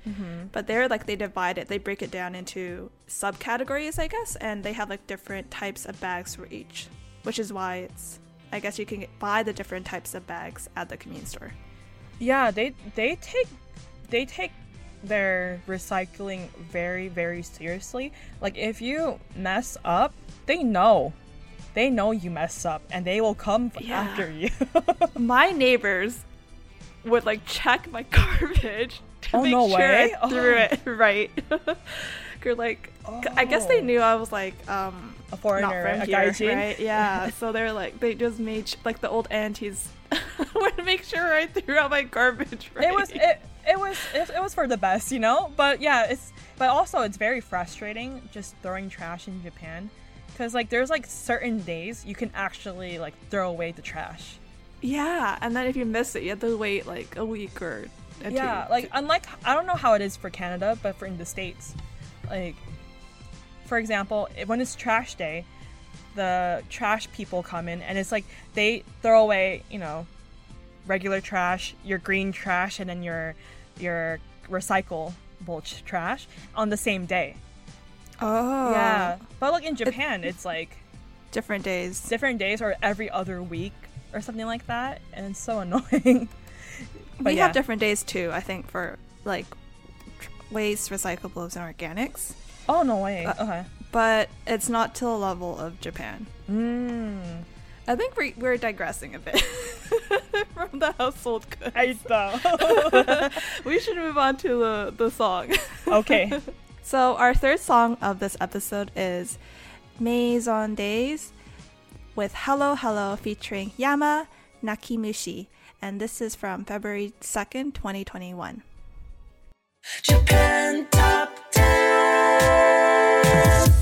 But they're like they divide it, they break it down into subcategories, I guess, and they have like different types of bags for each, which is why it's. I guess you can buy the different types of bags at the convenience store. Yeah, they they take they take their recycling very very seriously. Like if you mess up, they know. They know you mess up and they will come Yeah. after you. My neighbors would like check my garbage to Oh, make no sure way? I threw Oh. it right. You're like, I guess they Oh. knew I was like um a foreigner, not from a here, right? Yeah. so they're like, they just made like the old aunties would make sure I threw out my garbage. Right? It was it, it was it, it was for the best, you know. But yeah, it's but also it's very frustrating just throwing trash in Japan, because like there's like certain days you can actually like throw away the trash. Yeah, and then if you miss it, you have to wait like a week or a yeah, two. like unlike I don't know how it is for Canada, but for in the states, like for example, when it's trash day, the trash people come in and it's like they throw away you know regular trash, your green trash, and then your your recycle bulch trash on the same day. Oh. Yeah. But like in Japan, it's, it's like different days. Different days or every other week or something like that. And it's so annoying. we yeah. have different days too, I think, for like waste, recyclables, and organics. Oh, no way. Uh, okay. But it's not to the level of Japan. Mm. I think we're, we're digressing a bit from the household goods. I know. we should move on to the, the song. Okay. So, our third song of this episode is Maisondes with Hello Hello featuring Yama Nakimushi, and this is from February 2nd, 2021. Japan Top 10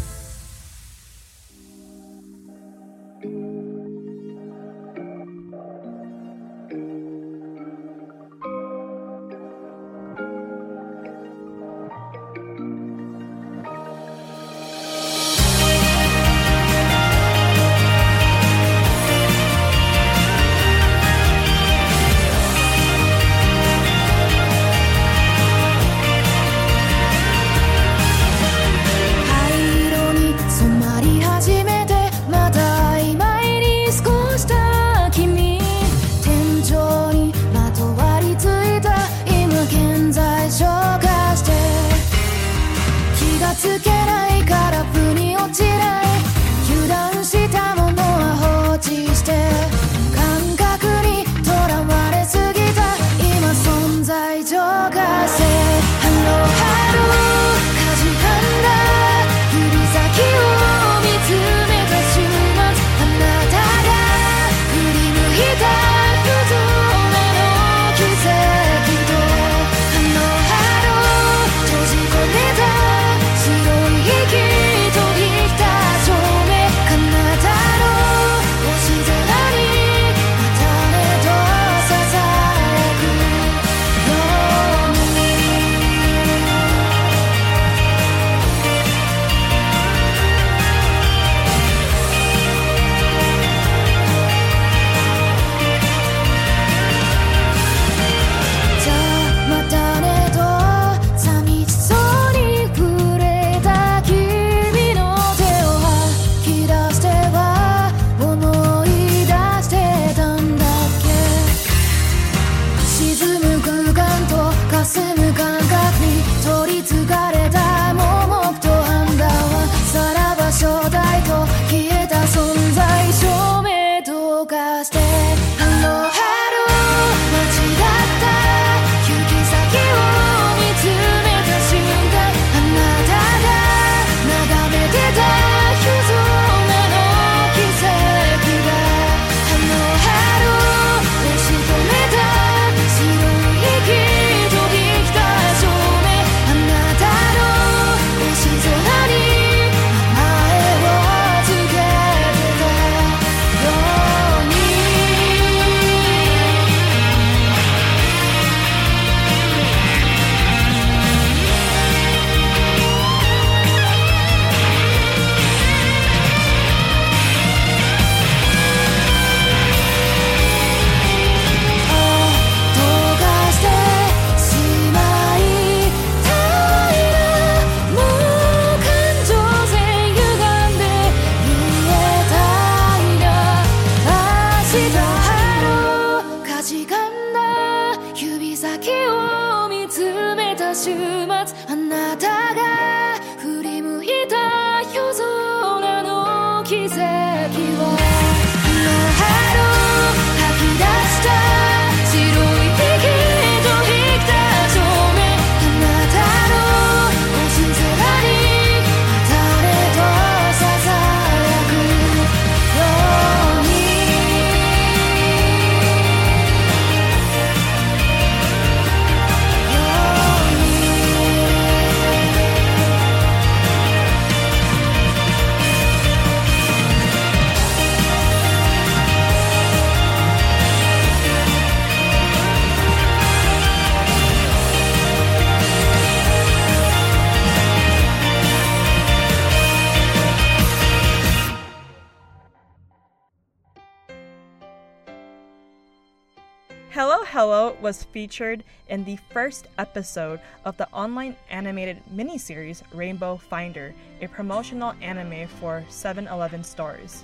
featured in the first episode of the online animated miniseries Rainbow Finder, a promotional anime for 7 Eleven stores.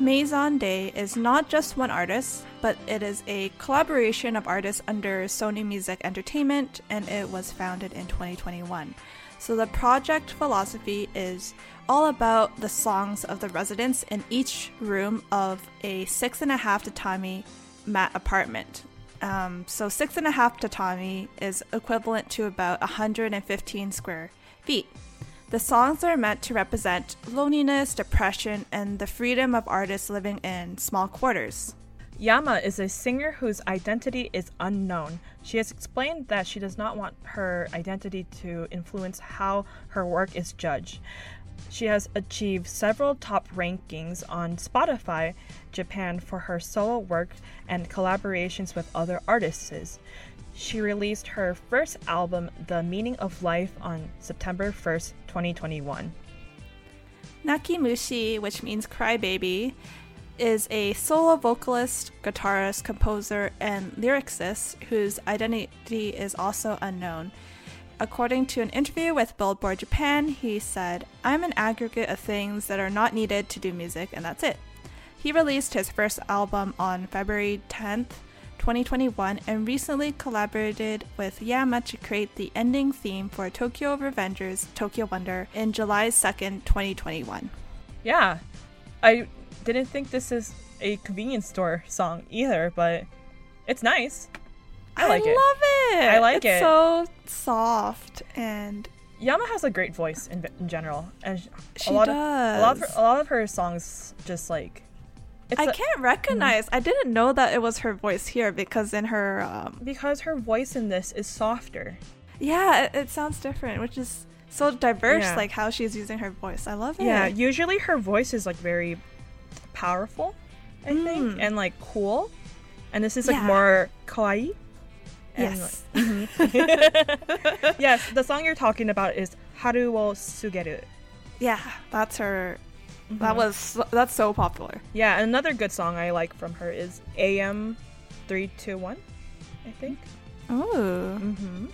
Maisondes is not just one artist, but it is a collaboration of artists under Sony Music Entertainment, and it was founded in 2021. So the project philosophy is all about the songs of the residents in each room of a six and a half tatami mat apartment. Um, so six and a half tatami is equivalent to about 115 square feet. The songs are meant to represent loneliness, depression, and the freedom of artists living in small quarters. Yama is a singer whose identity is unknown. She has explained that she does not want her identity to influence how her work is judged. She has achieved several top rankings on Spotify Japan for her solo work and collaborations with other artists. She released her first album, The Meaning of Life, on September 1st, 2021. Nakimushi, which means crybaby, is a solo vocalist, guitarist, composer, and lyricist whose identity is also unknown. According to an interview with Billboard Japan, he said, I'm an aggregate of things that are not needed to do music, and that's it. He released his first album on February 10th, 2021, and recently collaborated with Yama to create the ending theme for Tokyo Revengers Tokyo Wonder in July 2nd, 2021. Yeah, I didn't think this is a convenience store song either, but it's nice. I like it. love it. I like it. it's it. so soft and Yama has a great voice in, in general, and sh- She a lot of a lot of her, a lot of her songs just like it's I a- can't recognize. I didn't know that it was her voice here because in her, um, because her voice in this is softer. yeah, it, it sounds different, which is so diverse. Yeah. Like how she's using her voice. I love it. Yeah, usually her voice is like very powerful, I think, Mm. and like cool, and this is like Yeah. more kawaii. Yes. yes, the song you're talking about is Haru wo Tsugeru. yeah, that's her. Mm-hmm. That was that's so popular. Yeah, another good song I like from her is AM 321, I think. Oh. Mm-hmm.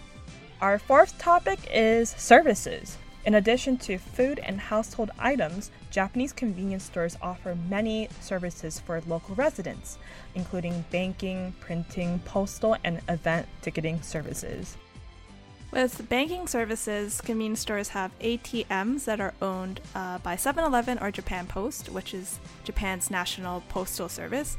Our fourth topic is services. In addition to food and household items, Japanese convenience stores offer many services for local residents, including banking, printing, postal, and event ticketing services. With banking services, convenience stores have ATMs that are owned uh, by 7 Eleven or Japan Post, which is Japan's national postal service.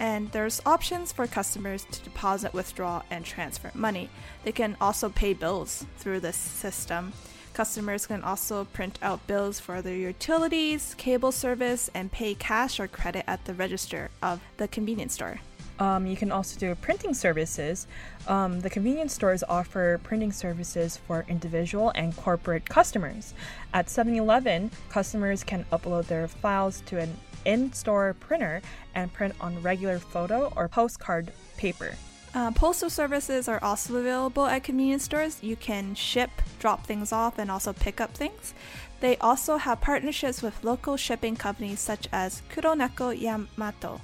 And there's options for customers to deposit, withdraw, and transfer money. They can also pay bills through this system. Customers can also print out bills for their utilities, cable service, and pay cash or credit at the register of the convenience store. Um, you can also do printing services. Um, the convenience stores offer printing services for individual and corporate customers. At 7 Eleven, customers can upload their files to an in store printer and print on regular photo or postcard paper. Uh, postal services are also available at convenience stores. You can ship, drop things off, and also pick up things. They also have partnerships with local shipping companies such as Kuroneko Yamato.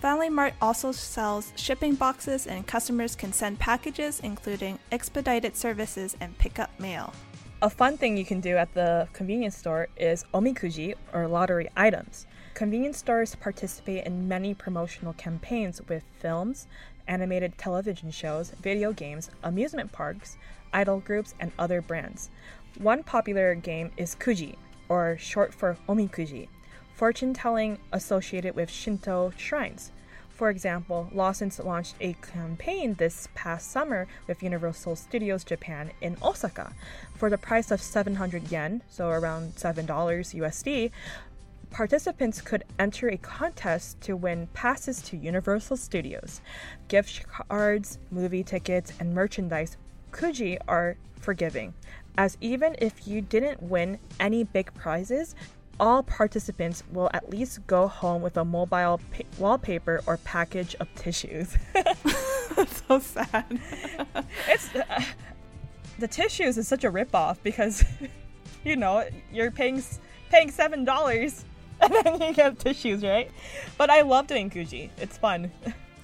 Family Mart also sells shipping boxes, and customers can send packages, including expedited services and pickup mail. A fun thing you can do at the convenience store is omikuji or lottery items. Convenience stores participate in many promotional campaigns with films, animated television shows, video games, amusement parks, idol groups, and other brands. One popular game is kuji, or short for omikuji, fortune telling associated with Shinto shrines. For example, Lawson's launched a campaign this past summer with Universal Studios Japan in Osaka. For the price of 700 yen, so around $7 USD, participants could enter a contest to win passes to Universal Studios. Gift cards, movie tickets, and merchandise Kuji are forgiving, as even if you didn't win any big prizes, all participants will at least go home with a mobile pa- wallpaper or package of tissues. That's so sad. it's uh, the tissues is such a ripoff because you know you're paying paying seven dollars and then you get tissues, right? But I love doing Kuji. It's fun.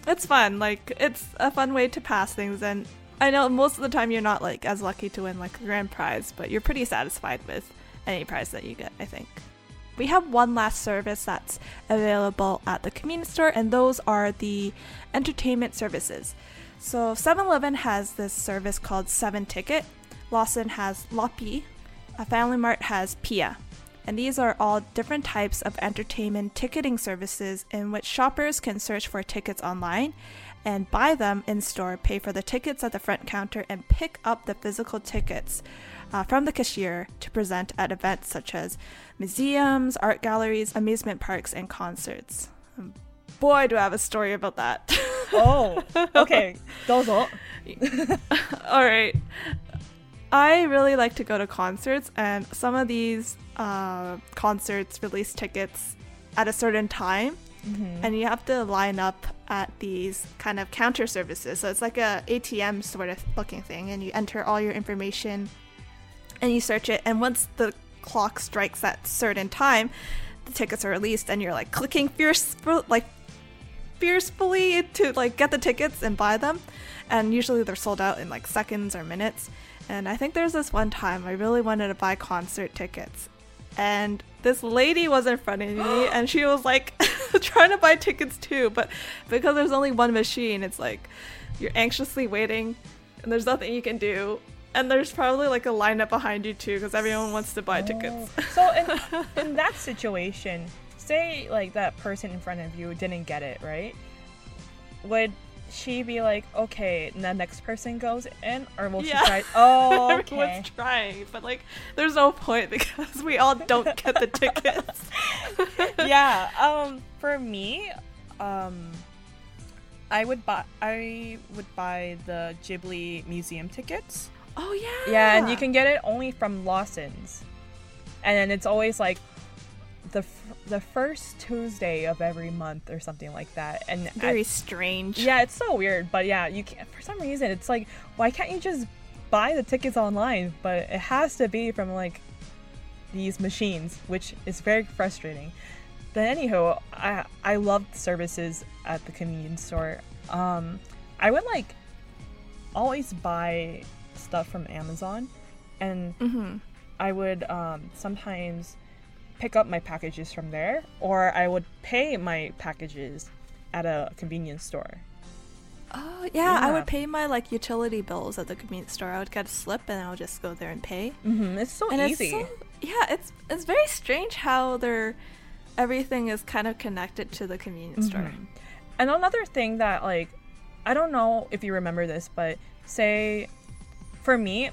it's fun. Like it's a fun way to pass things, and I know most of the time you're not like as lucky to win like a grand prize, but you're pretty satisfied with any prize that you get. I think. We have one last service that's available at the convenience store, and those are the entertainment services. So 7-Eleven has this service called Seven Ticket. Lawson has Loppi. A Family Mart has Pia. And these are all different types of entertainment ticketing services in which shoppers can search for tickets online and buy them in store, pay for the tickets at the front counter, and pick up the physical tickets uh, from the cashier to present at events such as museums, art galleries, amusement parks, and concerts. Um, Boy, do I have a story about that. Oh, okay. Dozo. All right. I really like to go to concerts, and some of these uh, concerts release tickets at a certain time, and you have to line up at these kind of counter services. So it's like a ATM sort of looking thing, and you enter all your information, and you search it, and once the clock strikes that certain time, the tickets are released, and you're like clicking fierce, like fiercefully to like get the tickets and buy them. And usually they're sold out in like seconds or minutes. And i think there's this one time i really wanted to buy concert tickets and this lady was in front of me and she was like trying to buy tickets too but because there's only one machine it's like you're anxiously waiting and there's nothing you can do and there's probably like a lineup behind you too because everyone wants to buy tickets oh. So in, in that situation, say like that person in front of you didn't get it, right? Would she be like, okay, the next person goes in, or will Yeah. she try? Oh, okay. Everyone's trying, but like, there's no point because we all don't get the tickets. yeah. Um, for me, um, I would buy I would buy the Ghibli museum tickets. Oh yeah. Yeah, and you can get it only from Lawson's, and then it's always like the the first Tuesday of every month or something like that. And I- Very strange. yeah, it's so weird, but yeah, you can't. For some reason, it's like, why can't you just buy the tickets online? But it has to be from like these machines, which is very frustrating. But anywho, I I loved services at the convenience store. Um, I would like always buy stuff from Amazon, and Mm-hmm. I would um, sometimes pick up my packages from there, or I would pay my packages at a convenience store. Oh yeah, I would pay my like utility bills at the convenience store. I would get a slip and I would just go there and pay. Mm-hmm. It's so and easy. it's so, yeah, it's it's very strange how they're everything is kind of connected to the convenience store. Mhm. And another thing that like I don't know if you remember this, but say for me,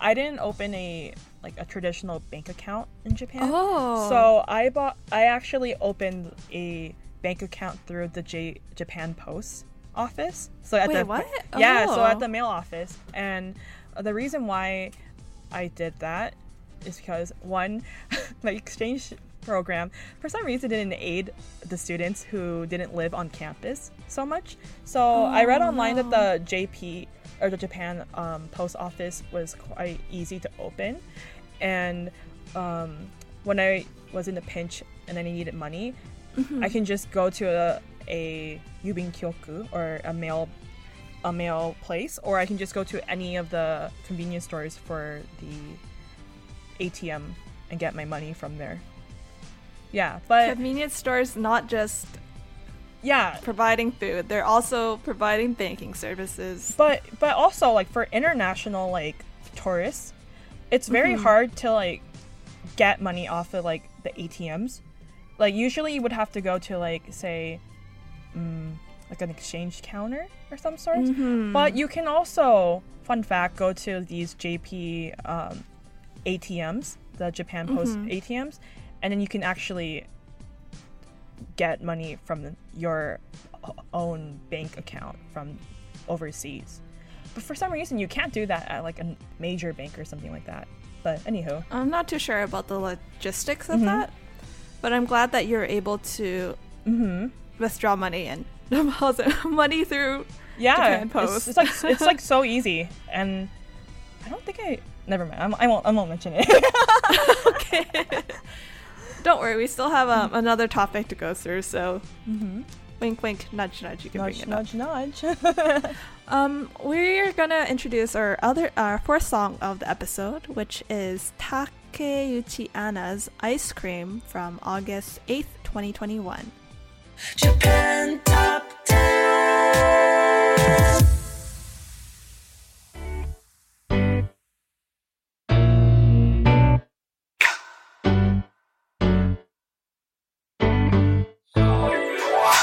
I didn't open a like a traditional bank account in Japan. Oh. So I bought I actually opened a bank account through the J- Japan Post office. So at Wait, the what? Yeah, so Oh. at the mail office. And the reason why I did that is because one, my exchange program for some reason didn't aid the students who didn't live on campus so much. So I read oh, online that the JP or the Japan um, post office was quite easy to open, and um, when I was in a pinch and I needed money, I can just go to a, a Yubin Kyoku or a mail a mail place, or I can just go to any of the convenience stores for the ATM and get my money from there. Yeah, but Convenience stores not just yeah, providing food; they're also providing banking services. but but also like for international like tourists, it's very hard to like get money off of like the ATMs. Like usually you would have to go to like say mm, like an exchange counter or some sort. But you can also, fun fact, go to these JP um, ATMs, the Japan Post ATMs, and then you can actually get money from your own bank account from overseas. But for some reason, you can't do that at like a major bank or something like that. But anywho, I'm not too sure about the logistics of Mm-hmm. that, but I'm glad that you're able to mm-hmm. withdraw money and deposit money through yeah, it's- Post. It's, like it's like so easy, and I don't think I. Never mind. I'm, I won't. I won't mention it. Don't worry, we still have um, another topic to go through. So, Wink, wink, nudge, nudge. You can Nudge, bring it nudge, nudge. up. Um, we're gonna introduce our other, our fourth song of the episode, which is Takeuchi Anna's "Ice Cream" from August eighth, twenty twenty one. Japan Top 10.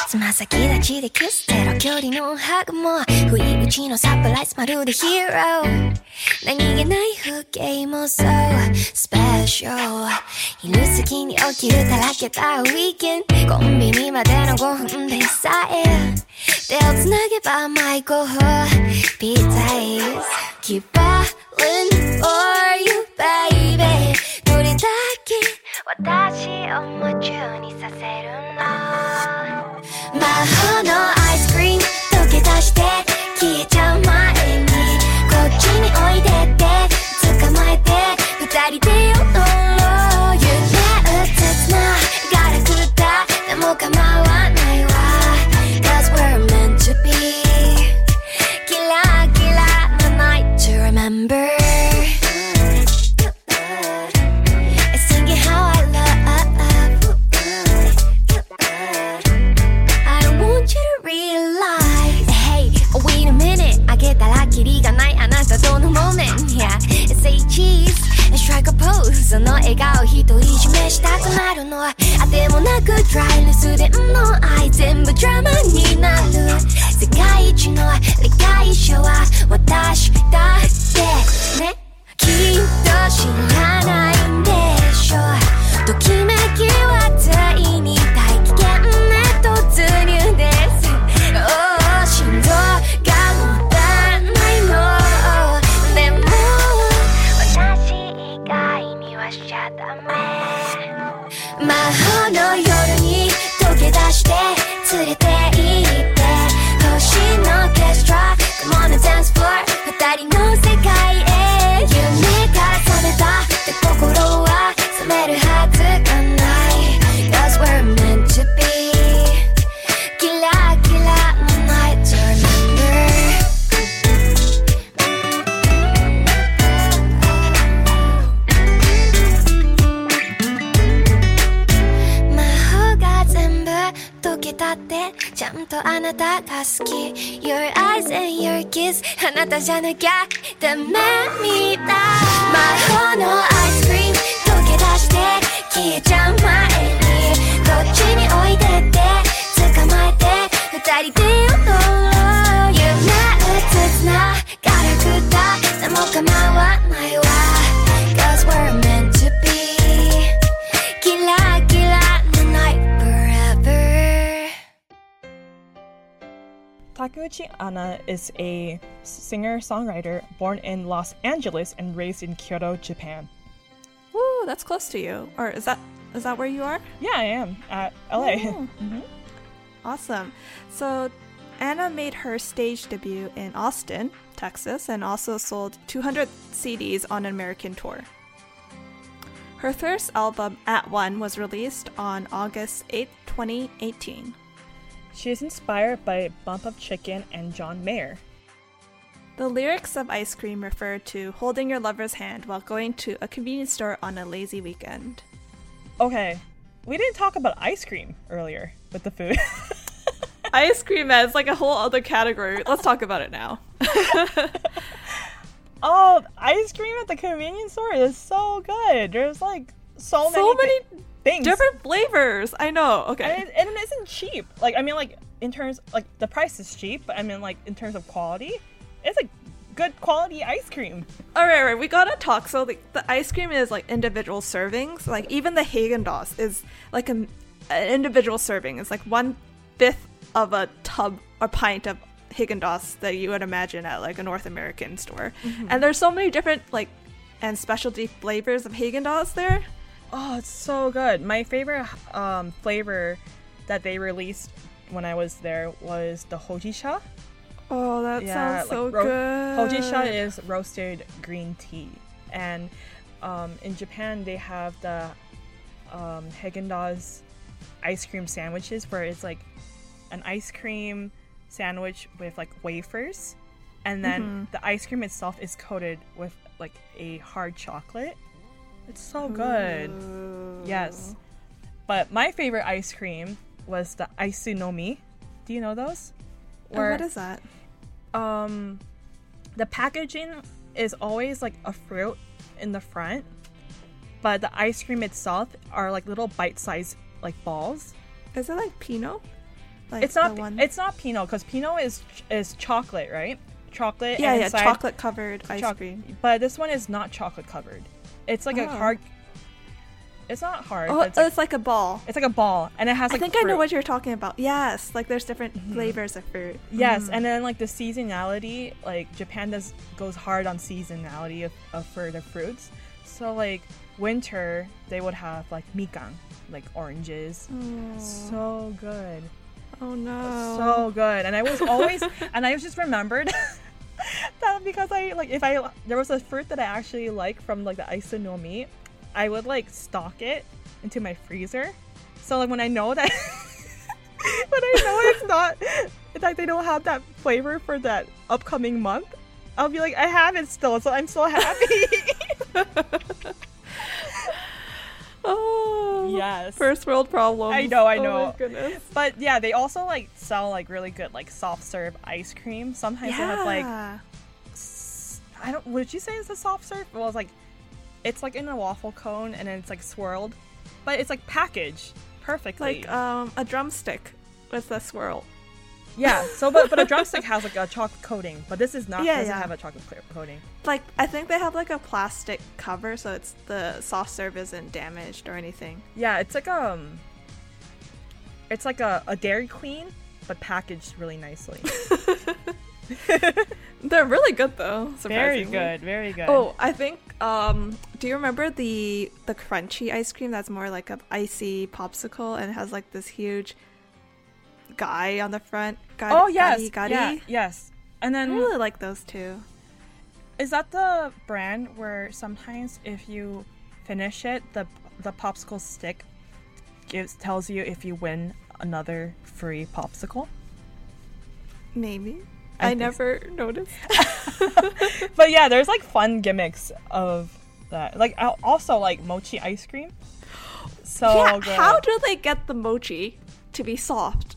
つま先立ちでキスゼロ距離のハグも不意打ちのサプライズまるでヒーロー。何気ない風景も so special 昼過ぎに起きるだらけたウィーケンコンビニまでの5分でさえ。手をつなげばマイコフピータイズ Keep falling for you baby. どれだけ私を夢中にさせるの？魔法のアイスクリーム。溶け出して消えちゃう前にこっちにおいでって捕まえて二人で踊ろう夢うつつなガラクだでも構わないわ。Cause we're meant to be キラキラ。な night to remember is a singer songwriter born in Los Angeles and raised in Kyoto, Japan. Woo, that's close to you. Or is that is that where you are? Yeah, I am at LA. Oh. Mm-hmm. Awesome. So, Anna made her stage debut in Austin, Texas, and also sold 200 CDs on an American tour. Her first album, At One, was released on August 8, 2018. She is inspired by Bump of Chicken and John Mayer. The lyrics of Ice Cream refer to holding your lover's hand while going to a convenience store on a lazy weekend. Okay, we didn't talk about ice cream earlier with the food. Ice cream as like a whole other category. Let's talk about it now. oh, ice cream at the convenience store is so good. There's like so, so many, many things. different flavors. I know. Okay. and it, and it isn't cheap. Like I mean, like in terms like the price is cheap, but I mean like in terms of quality, it's like good quality ice cream. All right, all right, we gotta talk. So like the ice cream is like individual servings. Like even the Haagen Dazs is like an, an individual serving. It's like one fifth of a tub or pint of Haagen Dazs that you would imagine at like a North American store. Mm-hmm. And there's so many different like and specialty flavors of Haagen Dazs there. Oh, it's so good. My favorite um, flavor that they released when I was there was the hojisha. Oh, that sounds so ro- good. Hojisha is roasted green tea, and um, in Japan they have the um, Haagen Dazs ice cream sandwiches where it's like an ice cream sandwich with like wafers, and then the ice cream itself is coated with like a hard chocolate. It's so good. Yes. But my favorite ice cream was the Aisunomi. Do you know those? Oh, what is that? um the packaging is always like a fruit in the front, but the ice cream itself are like little bite-sized like balls. Is it like Pino? Like it's not one. it's not Pino because Pino is is chocolate, right? Chocolate. yeah, yeah, chocolate covered ice choc- cream. But this one is not chocolate covered. It's like a Oh. hard. It's not hard. Oh, it's, it's, like, like, a ball. it's like a ball, and it has I like. think I know what you're talking about. Yes, like there's different mm-hmm. flavors of fruit. Yes, mm-hmm. and then like the seasonality, like Japan does goes hard on seasonality of, of for the fruits. So like winter, they would have like mikan, like oranges. Oh. So good, Oh no. so good. And I was always, and I was just remembered that because I like if I there was a fruit that I actually like from like the Aisunomi, I would like stock it into my freezer. So like when I know that when I know it's not that they don't have that flavor for that upcoming month, I'll be like, I have it still, so I'm so happy. Oh. yes. First world problems. I know, I Oh know. my goodness. But yeah, they also like sell like really good like soft serve ice cream. Sometimes they have like I don't would you say it's a soft serve? Well, it's like it's like in a waffle cone and then it's like swirled, but it's like packaged perfectly. like um a drumstick with a swirl. Yeah. So but but a drumstick has like a chocolate coating, but this is not Yeah, doesn't yeah. have a chocolate clear coating. Like I think they have like a plastic cover, so it's the soft serve isn't damaged or anything. Yeah, it's like um, it's like a, a Dairy Queen, but packaged really nicely. They're really good though. very surprisingly. good, very good. Oh, I think. Um, do you remember the the crunchy ice cream that's more like a icy popsicle and has like this huge guy on the front? Oh yes, Gari? yeah, yes. And then I really like those too. is that the brand where sometimes if you finish it, the the popsicle stick gives tells you if you win another free popsicle? Maybe. I I, think so. never noticed. But yeah, there's like fun gimmicks of that. Like also like mochi ice cream. So yeah, good. how do they get the mochi to be soft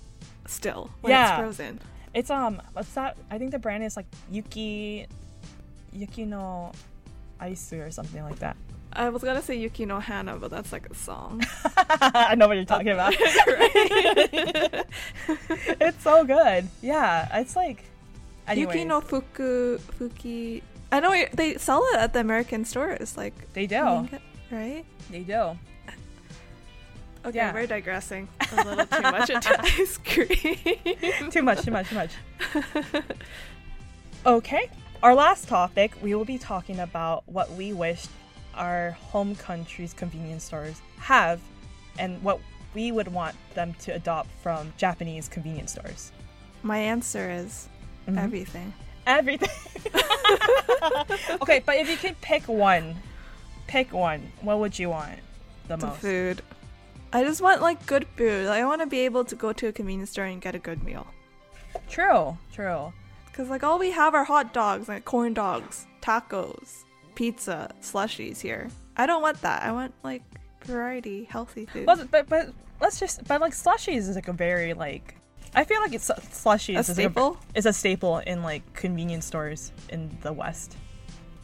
still when Yeah. it's frozen? It's um what's that? I think the brand is like Yuki Yuki no Aisu or something like that. I was gonna say Yuki no Hana, but that's like a song. I know what you're talking about. it's so good. Yeah, it's like anyways, Yuki no Fuku Fuki. I know they sell it at the American stores, like they do. right? They do. Okay, Yeah. we're digressing a little too much into ice cream. too much, too much, too much. okay, our last topic, we will be talking about what we wish our home country's convenience stores have and what we would want them to adopt from Japanese convenience stores. My answer is Mhm. everything. Everything. okay, but if you could pick one, pick one, what would you want the The most? food. I just want like good food. I want to be able to go to a convenience store and get a good meal. True, true. Cause like all we have are hot dogs, like corn dogs, tacos, pizza, slushies here. I don't want that. I want like variety, healthy food. But, but but let's just but like slushies is like a very like I feel like it's slushies A is staple? Like a, is a staple in like convenience stores in the West.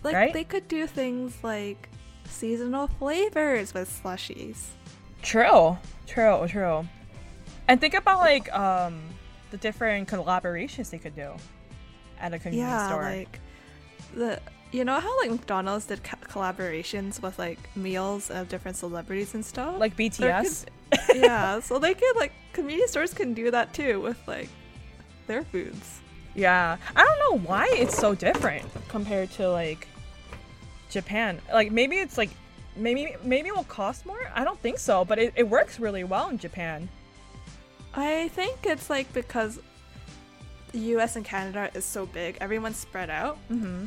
like right? they could do things like seasonal flavors with slushies. True, true, true. And think about like um the different collaborations they could do at a convenience yeah, store. like the you know how like McDonald's did co- collaborations with like meals of different celebrities and stuff. like BTS. could- yeah, so they could like convenience stores can do that too with like their foods. Yeah. I don't know why it's so different compared to like Japan. Like maybe it's like maybe maybe it will cost more. I don't think so, but it, it works really well in Japan. I think it's like because the US and Canada is so big, everyone's spread out. Mm-hmm.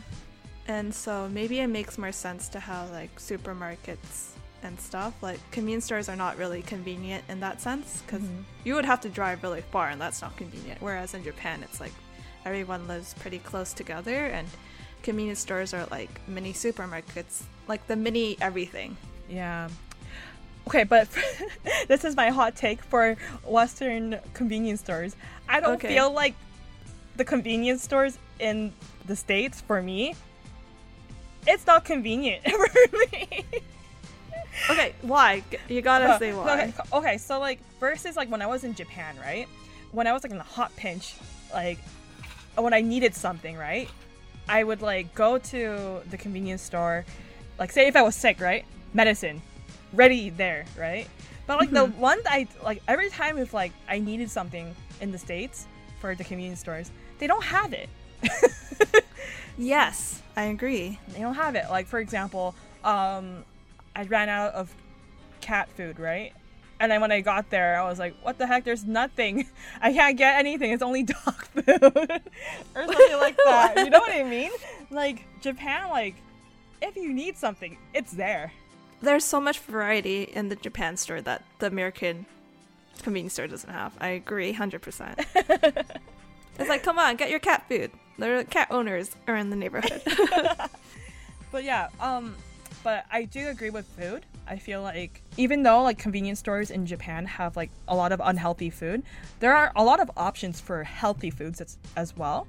And so maybe it makes more sense to have like supermarkets and stuff, like convenience stores are not really convenient in that sense because Mm-hmm. you would have to drive really far and that's not convenient. Whereas in Japan, it's like everyone lives pretty close together and convenience stores are like mini supermarkets, like the mini everything. Yeah. Okay, but this is my hot take for Western convenience stores. I don't Okay. feel like the convenience stores in the States, for me, it's not convenient for me. Okay, why? You gotta Uh, say why. Okay, okay, so like versus like when I was in Japan, right? When I was like in a hot pinch, like when I needed something, right? I would like go to the convenience store, like say if I was sick, right? Medicine, ready there, right? But like the one that I like every time if like I needed something in the states for the convenience stores, they don't have it. Yes, I agree. they don't have it. Like for example, um, I ran out of cat food, right? And then when I got there, I was like, "What the heck? There's nothing. I can't get anything. It's only dog food, or something like that." You know what I mean? Like Japan, like if you need something, it's there. There's so much variety in the Japan store that the American convenience store doesn't have. I agree, 100%. it's like, come on, get your cat food. The cat owners are in the neighborhood. But yeah, um, but I do agree with food. I feel like even though like convenience stores in Japan have like a lot of unhealthy food, there are a lot of options for healthy foods as, as well.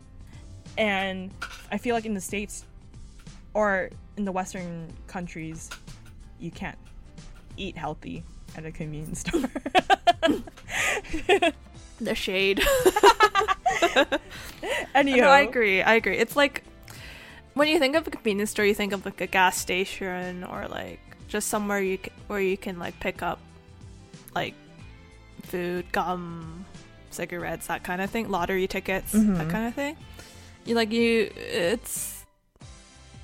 And I feel like in the states or in the Western countries, you can't eat healthy at a convenience store. the shade. Anyhow, No, I agree. I agree. It's like when you think of a convenience store, you think of like a gas station or like just somewhere you c- where you can like pick up like food, gum, cigarettes, that kind of thing, lottery tickets, that mm-hmm. kind of thing. You like you it's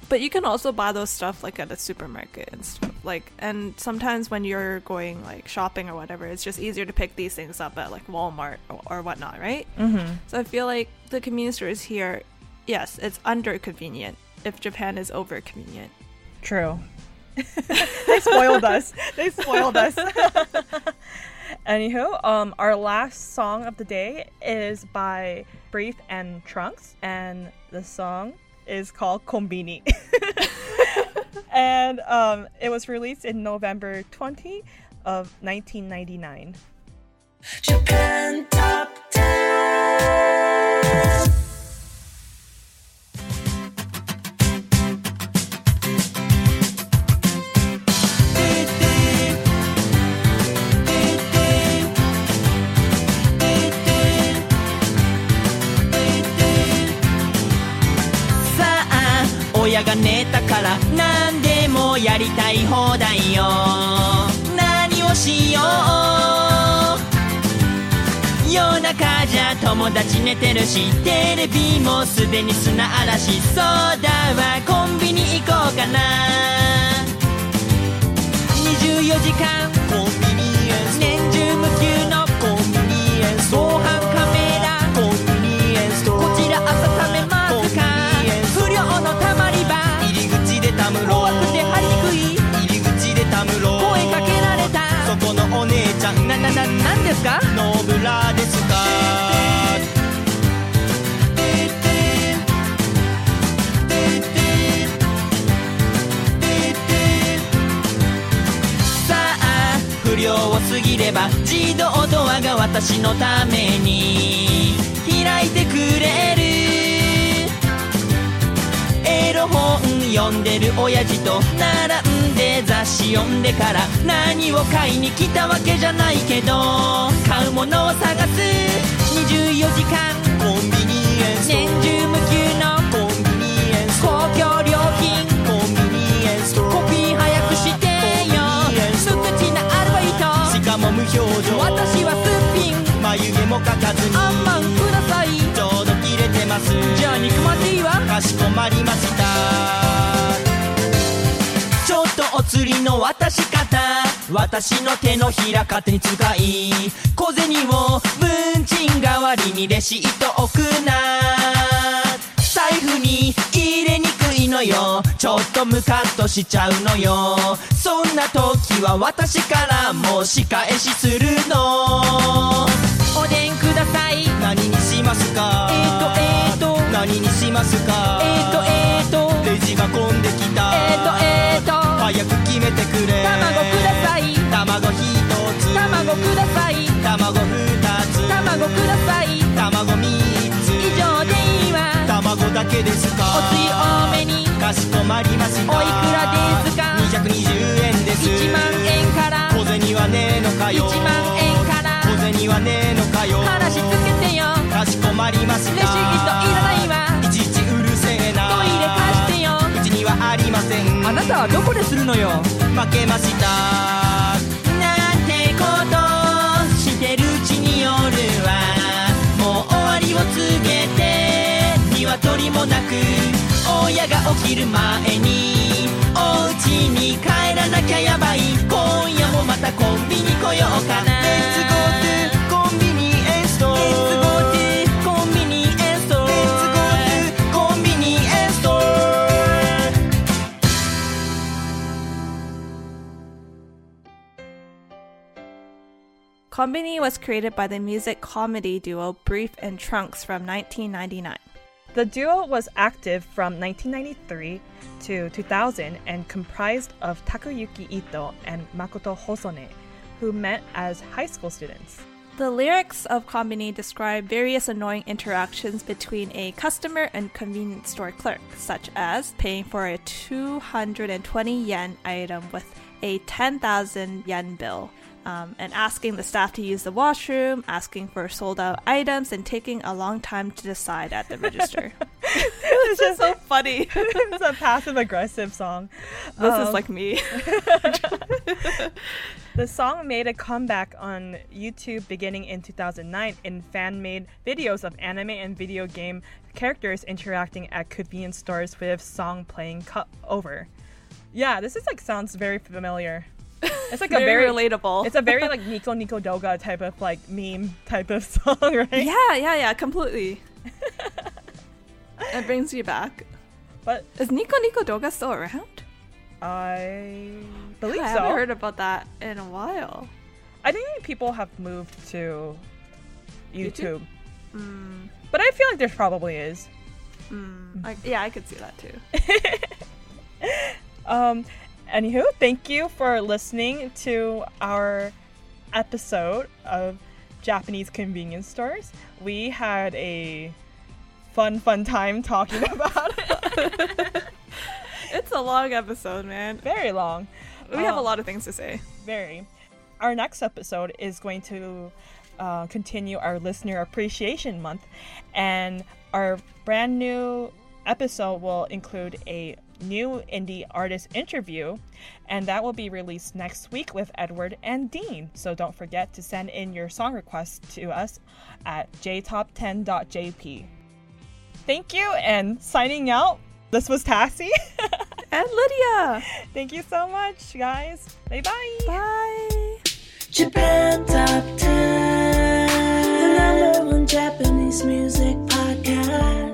but you can also buy those stuff like at a supermarket and stuff like and sometimes when you're going like shopping or whatever it's just easier to pick these things up at like walmart or, or whatnot right Mhm. so i feel like the convenience stores here yes it's under convenient if japan is over convenient True. they spoiled us. They spoiled us. Anywho, um, our last song of the day is by Brief and Trunks, and the song is called Konbini. and um, it was released in November 20 of 1999. Japan Top 10. 親が寝たから何でもやりたい放題よ。何をしよう。夜中じゃ友達寝てるしテレビもすでに砂嵐。そうだわコンビニ行こうかな。24時間ですか？ノーブラですか？さあ不良を過ぎれば自動ドアが私のために開いてくれる。エロ本読んでる親父と並んで雑誌読んでから何を買いに来たわけじゃないけど買うものを探す。24時間コンビニエンス。年中無休のコンビニエンス。公共料金コンビニエンス。コピー早くしてよ。無口なアルバイト。しかも無表情。私はすっぴん。眉毛も描かずに。あんまんます。じゃあ肉まんでいいわかしこまりました。ちょっとお釣りの渡し方。私の手のひら勝手に使い。小銭を文鎮代わりにレシート置くな。財布に入よ。よちょっとムカッとしちゃうのよ。そんな時は私からもう仕返しするの。おでんください。何にしますか？えーとえーと。何にしますか？えーとえーと。レジが混んできた。えーとえーと。早く決めてくれ。卵ください。卵ひとつ卵ください。卵ふたつ。卵ください。卵みつ。以上でいいわ。卵だけですか？おつゆ多めにかしこまりました。おいくらですか？220円です。1万円から。小銭はねえのかよ。1万円から。小銭はねえのかよ。話つけてよ。かしこまりました。レシートいらないわ。いちいちうるせえな。トイレ貸してよ。うちにはありません。あなたはどこでするのよ？負けました。なんてことしてるうちに夜はもう終わりを告げて鶏もなく親が起きる前にお家に帰らなきゃやばい今夜もまたコンビニ来ようかな Let's go to コンビニエンスト Let's go to コンビニエンスト Let's go to コンビニエンスト Konbini was created by the music comedy duo Brief and Trunks from 1999. The duo was active from 1993 to 2000 and comprised of Takayuki Ito and Makoto Hosone, who met as high school students. The lyrics of Konbini describe various annoying interactions between a customer and convenience store clerk, such as paying for a 220 yen item with a 10,000 yen bill, um, and asking the staff to use the washroom, asking for sold out items, and taking a long time to decide at the register. this is so funny. it's a passive aggressive song. This Um, is like me. The song made a comeback on YouTube beginning in 2009 in fan made videos of anime and video game characters interacting at convenience stores with song playing cut over. Yeah, this is like sounds very familiar. It's like a Very very relatable. It's a very like Nico Nico Doga type of like meme type of song, right? yeah, yeah, yeah, completely. it brings you back. But Is Nico Nico Doga still around? I believe I so. haven't heard about that in a while. I think people have moved to YouTube. YouTube? But I feel like there probably is. I, yeah, I could see that too. Um, anywho, thank you for listening to our episode of Japanese convenience stores. We had a fun, fun time talking about it. It's a long episode, man. Very long. We have a Um, lot of things to say. Very. Our next episode is going to uh, continue our listener appreciation month, and our brand new episode will include a new indie artist interview, and that will be released next week with Edward and Dean. So don't forget to send in your song requests to us at jtop10.jp. Thank you, and signing out. This was Tassie. And Lydia! Thank you so much, guys. Bye bye. Bye! Japan Top 10, the number one Japanese music podcast.